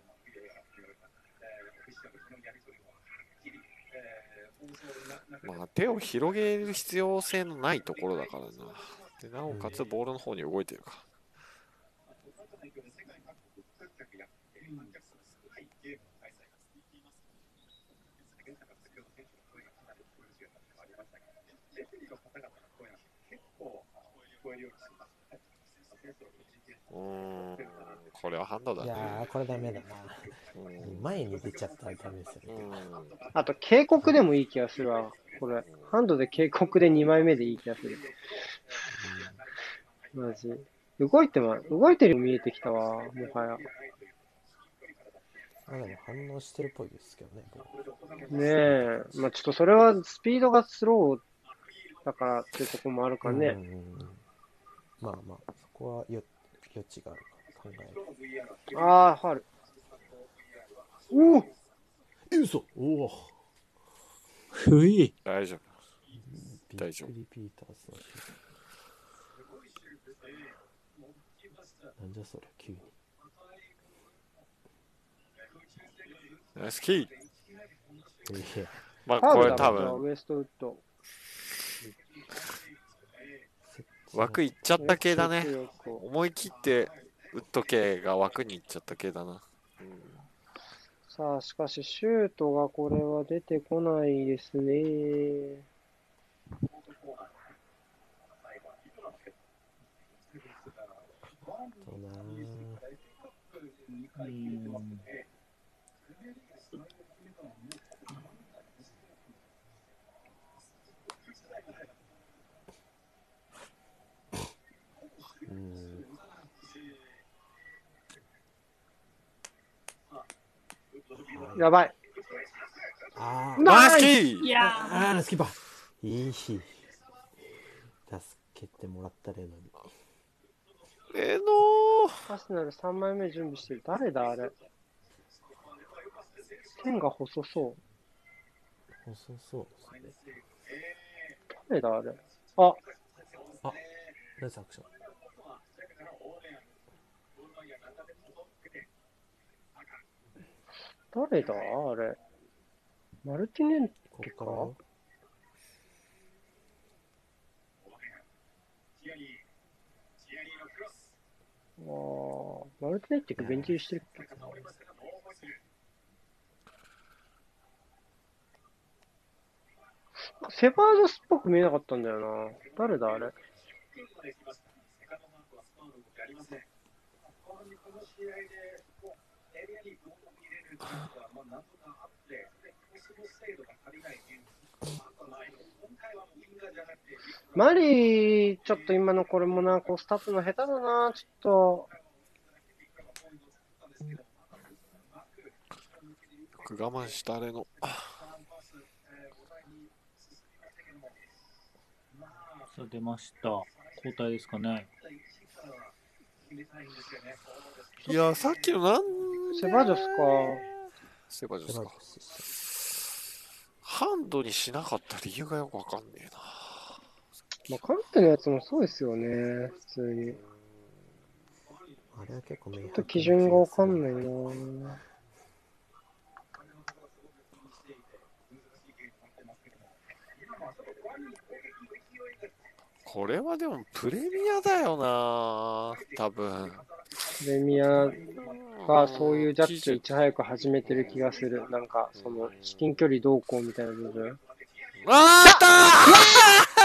まあ手を広げる必要性のないところだからな。でなおかつボールの方に動いてるか。うーん、これはハンドだいやこれダメだな。うん前に出ちゃったらダメですよね。うんあと、警告でもいい気がするわ。これ。ハンドで警告で2枚目でいい気がする。マジ。動いてま、動いてるように見えてきたわ。もはや。まあでも反応してるっぽいですけどね。ねえ。まあちょっとそれはスピードがスローだからっていうところもあるからね。まあまあ、そこはよ余地があるから考える。ああ、ファウル。おおえ、嘘おおふい。大丈夫。ビ大丈夫リピーターズなんじゃそりゃ、急に。ナイスキー。まあこれ多分ウエストウッド。枠いっちゃった系だね。思い切って打っとけが枠にいっちゃった系だな。うんさあ、しかし、シュートがこれは出てこないですね。うん。やばい。あナイスキーあ、あー、スキッパー。いい。助けてもらった例のに。えのアーセナル3枚目準備してる。誰だ、あれ。線が細そう。細そうですね。誰だ、あれ。あ、ナイスアクション。誰だ、あれ。マルティネンここから？あーマルティネってベンチ入りしてるっけセバージョスっぽく見えなかったんだよな。誰だ、あれ。マリー、ちょっと今のこれもな、こうスタッツの下手だな、ちょっと。よく我慢したあれの。さあ出ました。交代ですかね。いや、さっきのなんセバージョスか。そういう感じです。ハンドにしなかった理由がよくわかんねえな。まあ、カルテのやつもそうですよね、普通に。あれは結構ちょっと基準がわかんないな。これはでもプレミアだよな、多分。プレミアがそういうジャッジをいち早く始めてる気がする。なんか、その、至近距離どうこうみたいな部分。あーった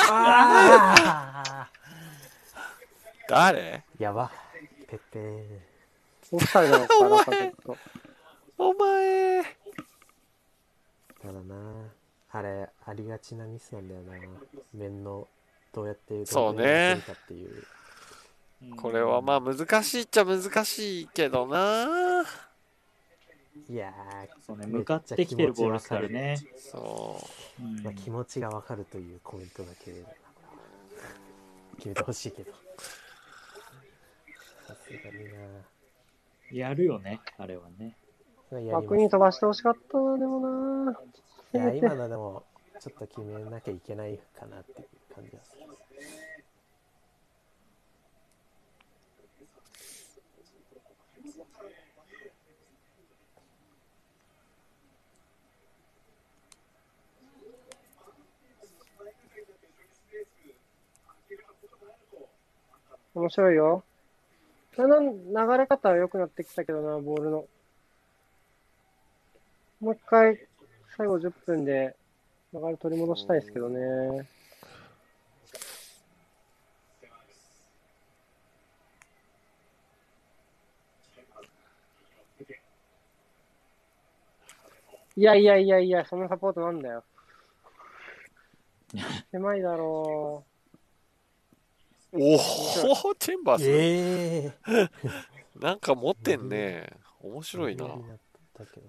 あ誰ーやば。ペッペー。オフサイドなのかな、ちょっと。お前ただな、あれ、ありがちなミスなんだよな。面の、どうやってそうねどうやってるかっていう。これはまあ難しいっちゃ難しいけどないやそうね、向かってきてるボールですからね。そう。うんー、まあ、気持ちがわかるというコメントだけ決めてほしいけど。さすがにやるよね、あれはね。枠に飛ばしてほしかったな、でもな。いや、今のでも、ちょっと決めなきゃいけないかなっていう感じがする。面白いよ。だんだん流れ方は良くなってきたけどな、ボールの。もう一回、最後10分で流れ取り戻したいですけどね。いやいやいやいや、そのサポートなんだよ。狭いだろおおチェンバース、ええなんか持ってんね。面白いな。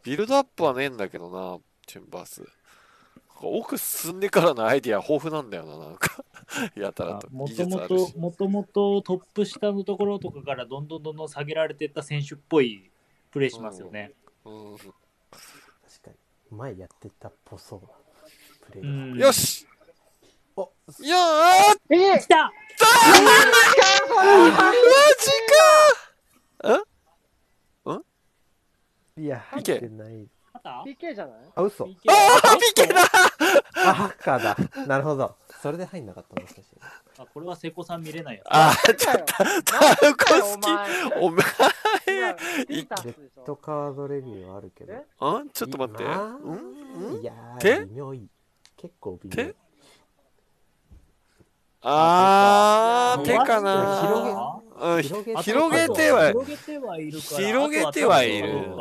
ビルドアップはねえんだけどな、チェンバース。奥進んでからのアイディア豊富なんだよな、なんか。やたらと。技もともと、。もともとトップ下のところとかからどんどんどんどん下げられていった選手っぽいプレーしますよね。うん確かに。前やってたっぽそうなプレよしおよーう。え来たマいや、入いけってない。PK じゃない？あ、嘘。PK あ、ピケだあ、ハッカーだ。なるほど。それで入んなかったもしかして。あこれは瀬古さん見れないやつ。あ、ちょっと、タウコ好き。お前、いいタレッドカードレビューはあるけど。え？あちょっと待って。まあん？ん？いや手？ー、微妙いい。結構微妙。あー、あ手か広なうん、広げ広げては広げてはいるから。広げてはいる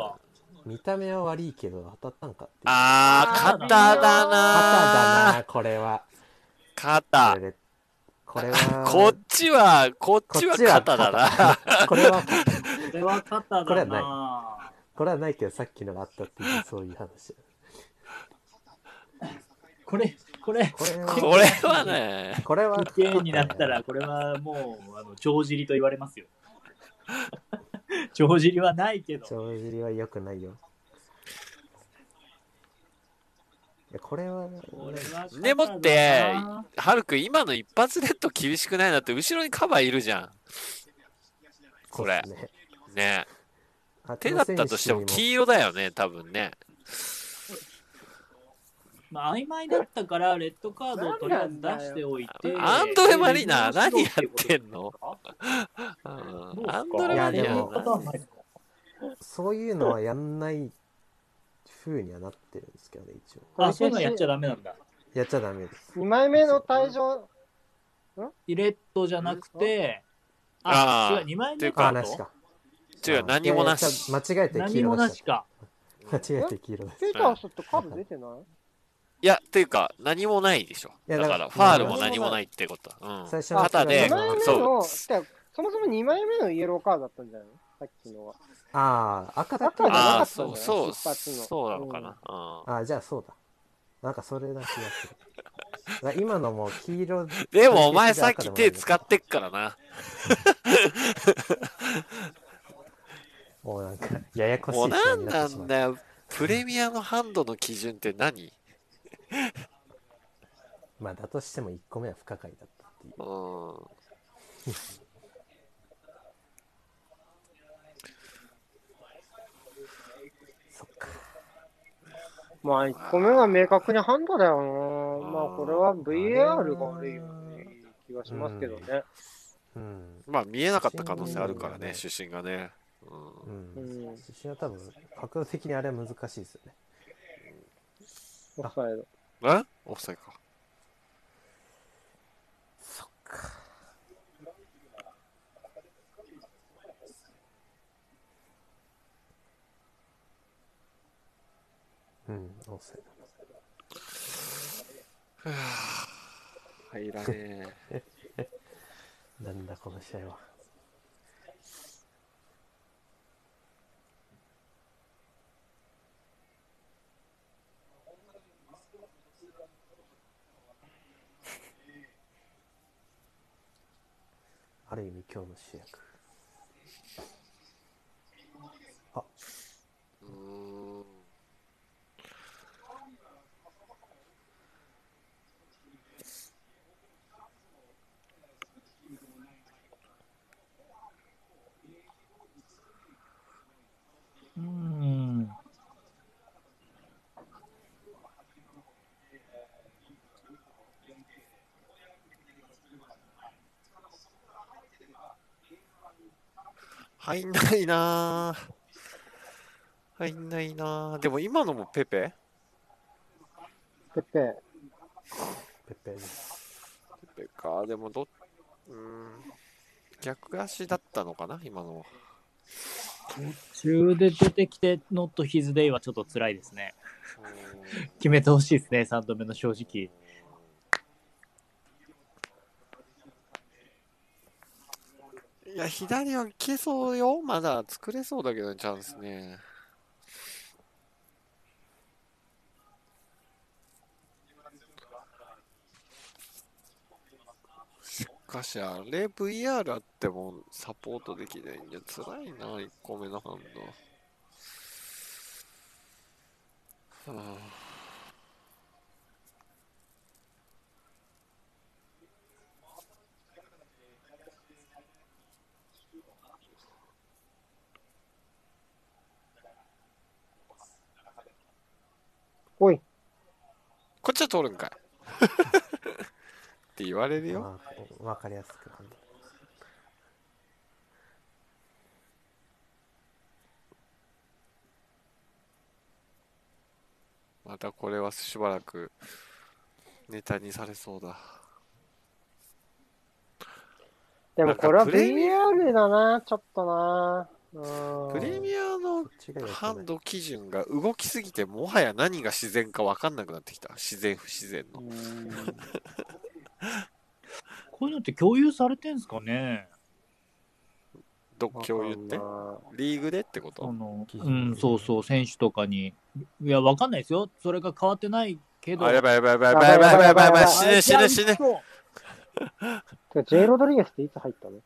見た目は悪いけど当たったんかっ。あー、肩だ肩だなな、これは。肩こ。れこれは、こっちは、こっちはこっちは肩だな。これは、これは肩だこれはな。これはないけど、さっきのがあったっていう、そういう話。これ、これ、これは、これはね、これは、PK になったら、これはもう、あの、帳尻と言われますよ。帳尻はないけど。帳尻は良くないよ。いや、これは、これはでもって、はるくん今の一発レッド厳しくないなって、後ろにカバーいるじゃん。これねね。あ手だったとしても黄色だよね、多分ね。まあ、曖昧だったから、レッドカードをとりあえず出しておいて。アンドレマリナで何やってんの？アンドレマリナ。そういうのはやんない風にはなってるんですけどね、一応。あ、そういうのやっちゃダメなんだ。やっちゃダメです。2枚目の退場、イレットじゃなくて、あー違う、2枚っていうかあ、目カードなしか。違う、何もなし。間違えて黄何色出しもなしか。た。間違えて黄色出しペータースってカード出てない？いや、っていうか、何もないでしょ。だから、ファールも何もないってこと。うんた。。最初あ肩で2枚目そうそもそも2枚目のイエローカードだったんじゃない？のさっきのは。ああ、赤だけ赤じゃなかああ、ったんだよそう、そう、なのかな。うん。ああ、じゃあそうだ。なんかそれだ気がする。今のも黄色。でも、お前さっき手使ってっからな。もうなんか、ややこしいもうなんになんだよ。プレミアのハンドの基準って何？まあ、だとしても1個目は不可解だったっていう。うん。そっか。まあ、1個目は明確にハンドだよな。まあ、これは VAR が悪いような気がしますけどね。うん。まあ見えなかった可能性あるからね、主審がね。う。うんん。うん。主審は多分、角度的にあれは難しいですよね。オフサイド。えオフサイドか。そっか。うん、オフサイ入らねえ。ド。なんだこの試合は。ある意味今日の主役。入んないなぁ。入んないなぁ。でも今のもペペ？ペペ。ペペです。ペペか。でもど、うーん。逆足だったのかな？今のは。途中で出てきて、ノットヒズデイはちょっと辛いですね。う決めてほしいですね、3度目の正直。ーんいや、左はいけそうよ。まだ作れそうだけど、チャンスね。しかし、あれ VR あってもサポートできないんじゃ辛いな、1個目のハンド。はあおい。こっちは通るんかいって言われるよ。まあ、わかりやすく。またこれはしばらくネタにされそうだ。でもこれはなんかプレミ VAR だな、ちょっとな。うん。プレミアのハンド基準が動きすぎてもはや何が自然か分かんなくなってきた。自然不自然の。うん。こういうのって共有されてんすかね？ど共有って？わリーグでってこあとの、記事うん、そうそう、選手とかに。いや、わかんないですよ。それが変わってないけど。あ、やばいやばいやばいやばいやばいやばいやばいやばい死ね死ね死ねそう。かてか J ロドリゲスっていつ入ったの？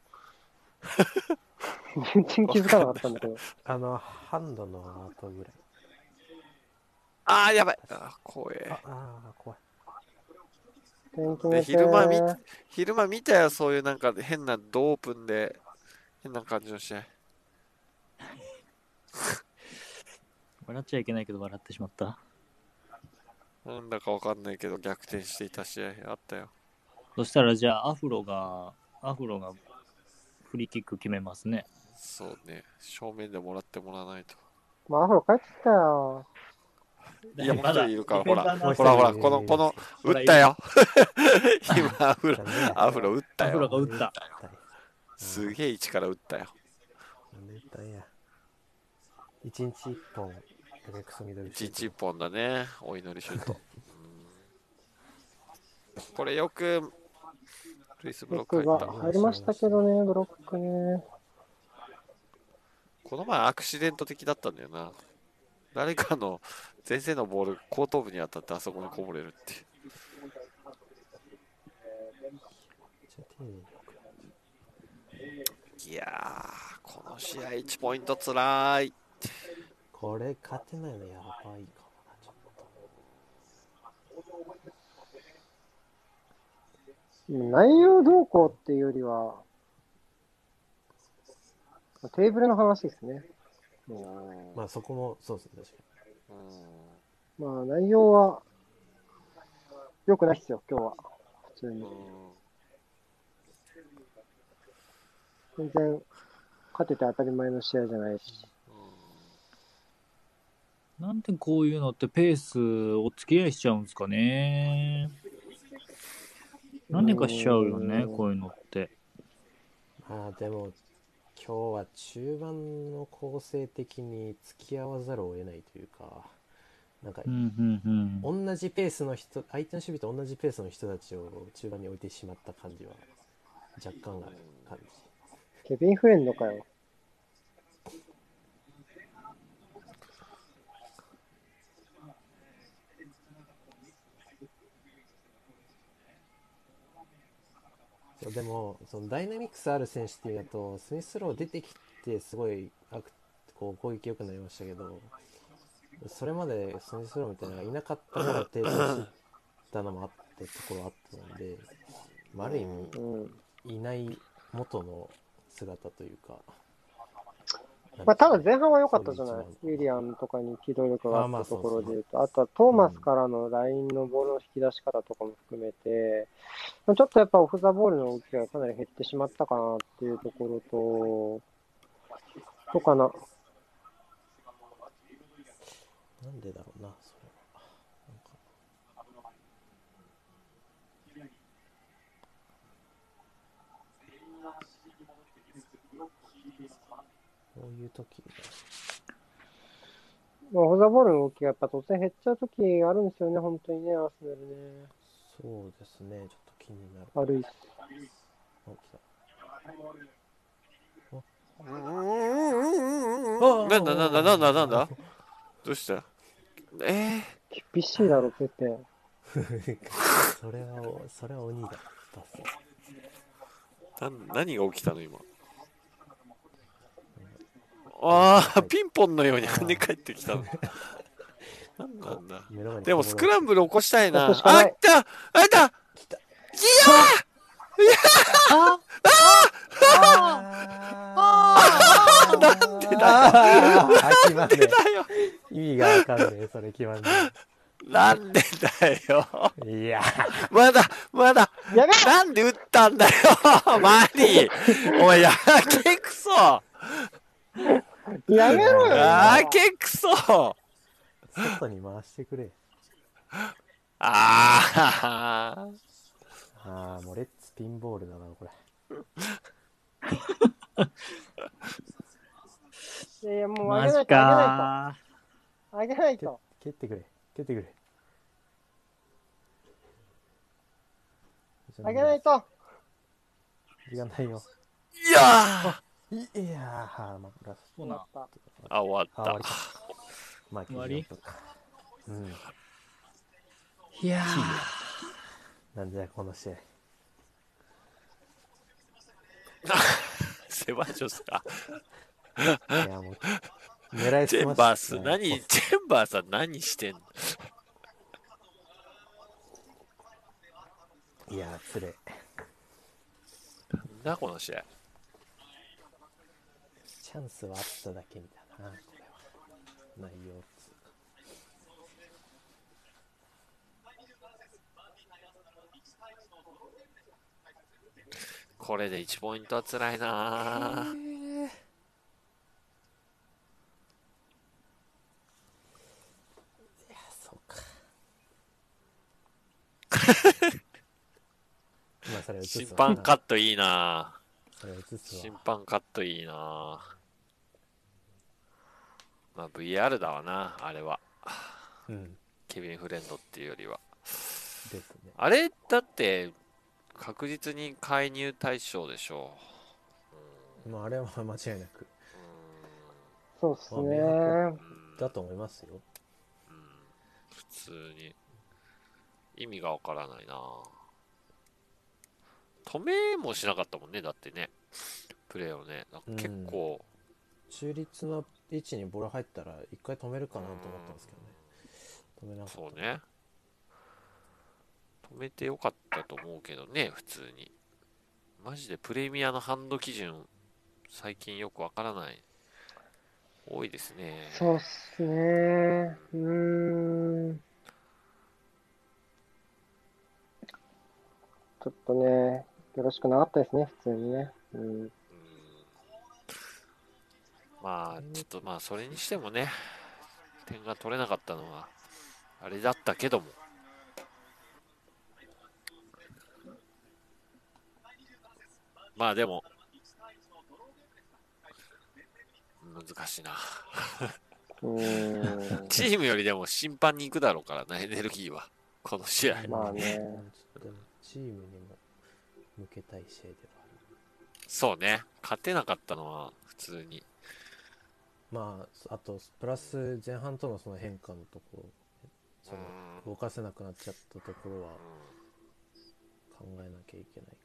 全然気づかなかったんだけど。あの、ハンドの後ぐらい。あーやばいあ怖えあ、あー怖い。で昼間見昼間見たよそういうなんか変なドープンで変な感じの試合 笑っちゃいけないけど笑ってしまった。なんだかわかんないけど逆転していた試合あったよそしたらじゃあアフロが、アフロがフリーキック決めますね。そうね。正面でもらってもらわないと。まあ、アフロ帰ってきたよ。いやもう一人いるからほらほらほらこのこの打ったよ。今アフロアフロ打ったアフロよが打った。すげえ位置から打ったよ。一日一本、一日一本だねお祈りシュート。うん。これよくルイスブロック僕入った。が入りましたけどね、ブロックね。この前アクシデント的だったんだよな。誰かの前線のボール後頭部に当たってあそこにこぼれるっていやーこの試合1ポイントつらい。これ勝てないのやばいかもな、ちょっと。内容動向っていうよりは、テーブルの話ですね。うんまあそこもそうですね、確かうんまあ内容は良くないっすよ、今日は。普通に。全然勝てて当たり前の試合じゃないし。なんでこういうのってペースお付き合いしちゃうんですかね。何かしちゃうよね、こういうのって。まあでも今日は中盤の構成的に付き合わざるを得ないというかなんか。同じペースの人相手の守備と同じペースの人たちを中盤に置いてしまった感じは若干ある感じケビン・フレンドかよ。そうでもそのダイナミックスある選手っていうのだとスミスロー出てきてすごいこう攻撃良くなりましたけどそれまでスミスローみたいなのがいなかったから低下したのもあったところあったので、まあ、ある意味うん。いない元の姿というか。まあ、ただ前半は良かったじゃない？ウィリアムとかに機動力があったところで言うと、あとはトーマスからのラインのボールの引き出し方とかも含めて、まあちょっとやっぱオフ・ザ・ボールの動きがかなり減ってしまったかなっていうところと、とかな。なんでだろうな、それは。なんかこういう時まあオフ・ザ・ボールの動きがやっぱ突然減っちゃう時があるんですよね、本当にね、アーセナルね。そうですね、ちょっと気になる。悪いっす。あ、来なんだなんだなんだなんだ？どうした？え厳しいだろ、ペペ。た。それは、それは鬼だな何が起きたの今？ああピンポンのように跳ね返ってきた。のなんなんだ。目の前にでもスクランブル起こしたいな。起こしかない。あ来たあ来た。来た。なんでだよあー。決まんねだよえ。意味がわかんねえ、それ決まんねなんでだよえ。いやまだまだなんで撃ったんだよマリー。お前やけくそ やめろよやけくそ外に回してくれ。ああああ、もうレッツピンボールだな、これ。い やいや、もうあマジげないと、かあげないと。蹴ってくれ、蹴ってくれ。あげないと。時間ないよ。いやーいいやー、まあ、ラスそうな。た。あ終わったあ終わりかまあ、終わり？94分かうん。いやなんだよ、この試合。セバジョスかいや、もう、狙いチェンバースはい何チェンバースは何してんの？いや、つれ。なんだこの試合チャンスはあっただけみたいな、これは。内容っつうか。これで1ポイントは辛いなーいや、そうか。審判カットいいなそれ映すわ審判カットいいなまあ VR だわなあれは。うん。ケビン・フレンドっていうよりは。ですね。あれだって確実に介入対象でしょ。まあ、あれは 間違いなく。そうっすね。だと思いますよ。うん。普通に。意味がわからないな。止めもしなかったもんねだってね。プレーをね。なんか結構、中立の位置にボール入ったら、一回止めるかなと思ったんですけどね。止めなかった。そうね止めてよかったと思うけどね普通にマジでプレミアのハンド基準最近よくわからない多いですね。そうっすね。うーん。ちょっとね、よろしくなかったですね、普通にね。うん。うんまあ、ちょっとまあ、それにしてもね、点が取れなかったのは、あれだったけども。まあでも、難しいな。チームよりでも審判に行くだろうからな、エネルギーは。この試合。まあね。チームにも向けたい試合ではある。そうね。勝てなかったのは普通に。まあ、あと、プラス前半とのその変化のところ、その動かせなくなっちゃったところは考えなきゃいけないか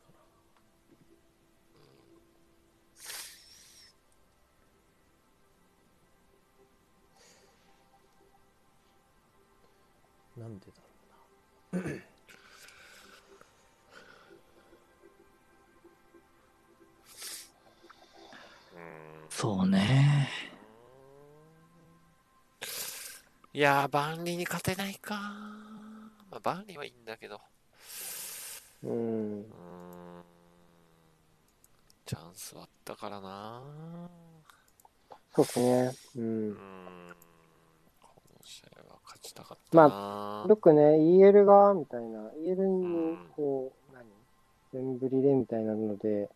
な。なんでだろそうね。いやー、バンリーに勝てないか。まあ、バンリーはいいんだけど。うん。うーん。チャンスはあったからな。そうですね。う。うんん。この試合は勝ちたかったな。まよくね、EL が、みたいな、EL に、こう、何？全振りでみたいなので、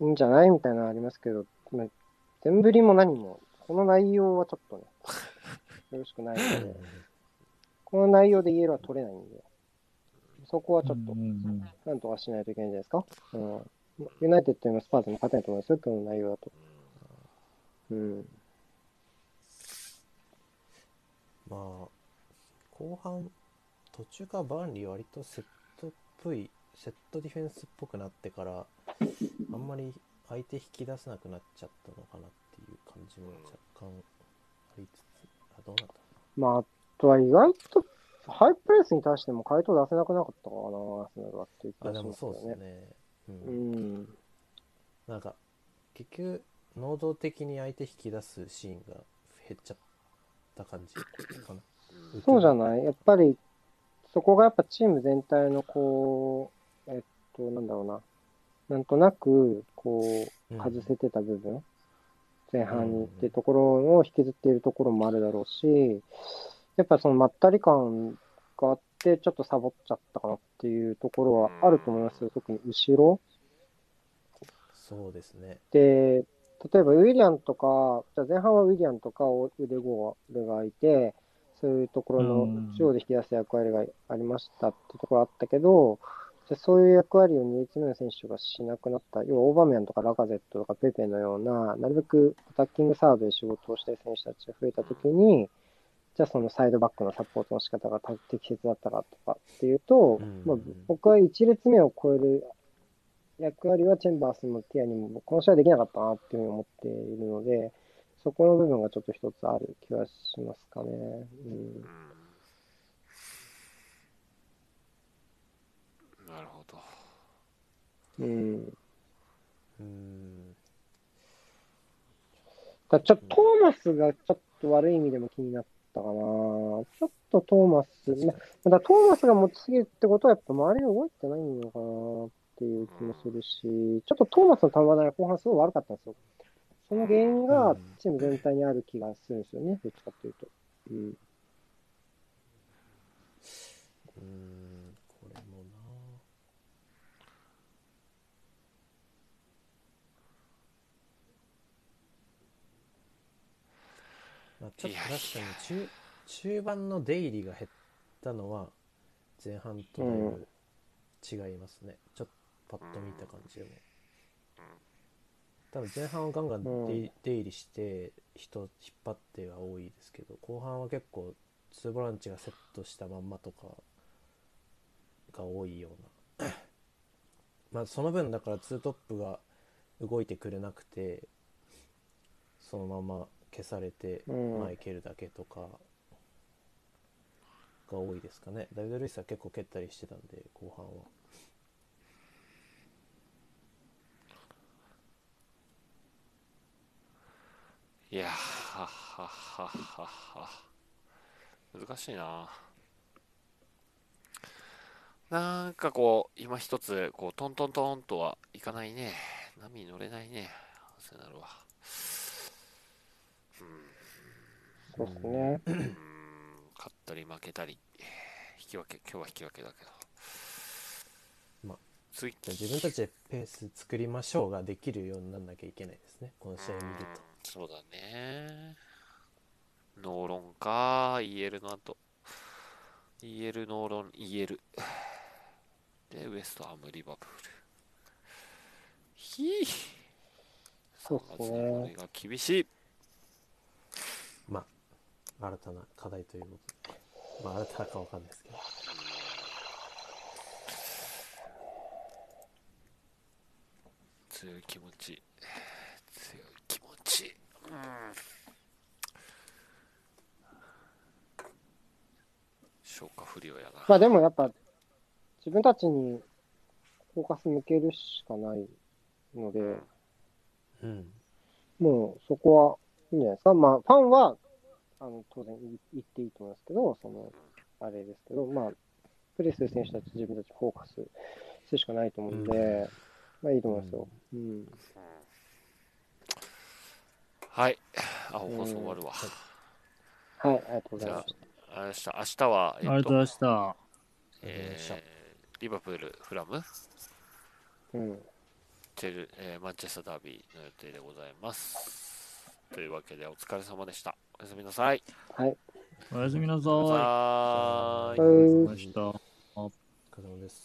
いいんじゃない？みたいなのありますけど、まあ全振りも何も、この内容はちょっとね、よろしくないので、この内容で EL は取れないんで、そこはちょっとなんとかしないといけないんじゃないですか？うん。ユナイテッドにもスパーズにも勝てないと思いますよ、今日の内容だと。うん。まあ、後半、途中からバーンリー割とセットっぽい、セットディフェンスっぽくなってから、あんまり相手引き出せなくなっちゃったのかなっていう感じも若干ありつどうだろまあ、あとは意外と、ハイプレスに対しても回答出せなくなかったかな、アーセナルはっていう気うな。あ、がでもそう。ですね。う。うんん。なんか、結局、能動的に相手引き出すシーンが減っちゃった感じかな。そうじゃない？やっぱり、そこがやっぱチーム全体のこう、えっと、なんだろうな。なんとなく、こう、うん外せてた部分、前半にっていうところを引きずっているところもあるだろうし、やっぱそのまったり感があって、ちょっとサボっちゃったかなっていうところはあると思いますよ。特に後ろ。そうですね。で、例えばウィリアンとか、じゃあ前半はウィリアンとか腕ゴールがいて、そういうところのうん中央で引き出す役割がありましたってところあったけど、じゃあそういう役割を2列目の選手がしなくなった、要はオーバーメアンとかラカゼットとかペペのような、なるべくアタッキングサードで仕事をしたい選手たちが増えたときに、じゃあそのサイドバックのサポートの仕方が適切だったかとかっていうと、うん。まあ、僕は1列目を超える役割はチェンバースもティアにもこの試合できなかったなっていうふうに思っているので、そこの部分がちょっと一つある気はしますかね。うんうんなるほど。うん、うん。だちょっとトーマスがちょっと悪い意味でも気になったかな。ちょっとトーマス、まだトーマスが持ちすぎるってことはやっぱ周りが動いてないのかなっていう気もするし、ちょっとトーマスの球が後半すごい悪かったんですよ。その原因がチーム全体にある気がするんですよね、どっちかっていうと。うんうん、これもな。まあ、ちょっと確かに中中盤の出入りが減ったのは前半とだいぶ違いますね。ちょっとパッと見た感じでも。多分前半はガンガン出,、入りして人引っ張ってが多いですけど後半は結構ツーボランチがセットしたまんまとかが多いような まあその分だからツートップが動いてくれなくてそのまま消されてうん。前蹴るだけとかが多いですかね。ダビド・ルイスは結構蹴ったりしてたんで後半は。いやははは難しいな。なんかこう今一つこうトントントンとはいかないね。波に乗れないね。アーセナルはそうですね。うん勝ったり負けたり引き分け今日は引き分けだけどまあ次じゃあ自分たちでペース作りましょうができるようになんなきゃいけないですね。この試合見るうんそうだね。ノーロンか、EL の後。EL、ノーロン、EL。で、ウエストハム、リバプール。ひぃそうっすね3月のこれが厳しい。と。まあ、新たな課題ということで。まあ、新たなかわかんないですけど。強い気持ち。強い気持ち。うん。消化不良やな。まあでもやっぱ、自分たちにフォーカス向けるしかないので、うん。もうそこはいいんじゃないですか。まあ、ファンは、あの、当然言言っていいと思いますけど、その、あれですけど、まあ、プレーする選手たち自分たちフォーカスするしかないと思うんで、まあいいと思いますよ。うん。はい。あ、放送終わるわ。はい、ありがとうございましあれした明日は、えっとありがとうございました。えーリバプール、フラム、た。うん。チェル、えーマンチェスターダービーの予定でございます。というわけで、お疲れ様でした。おやすみなさい。はい。おやすみなさい。お疲れ様でした。お疲れ様です。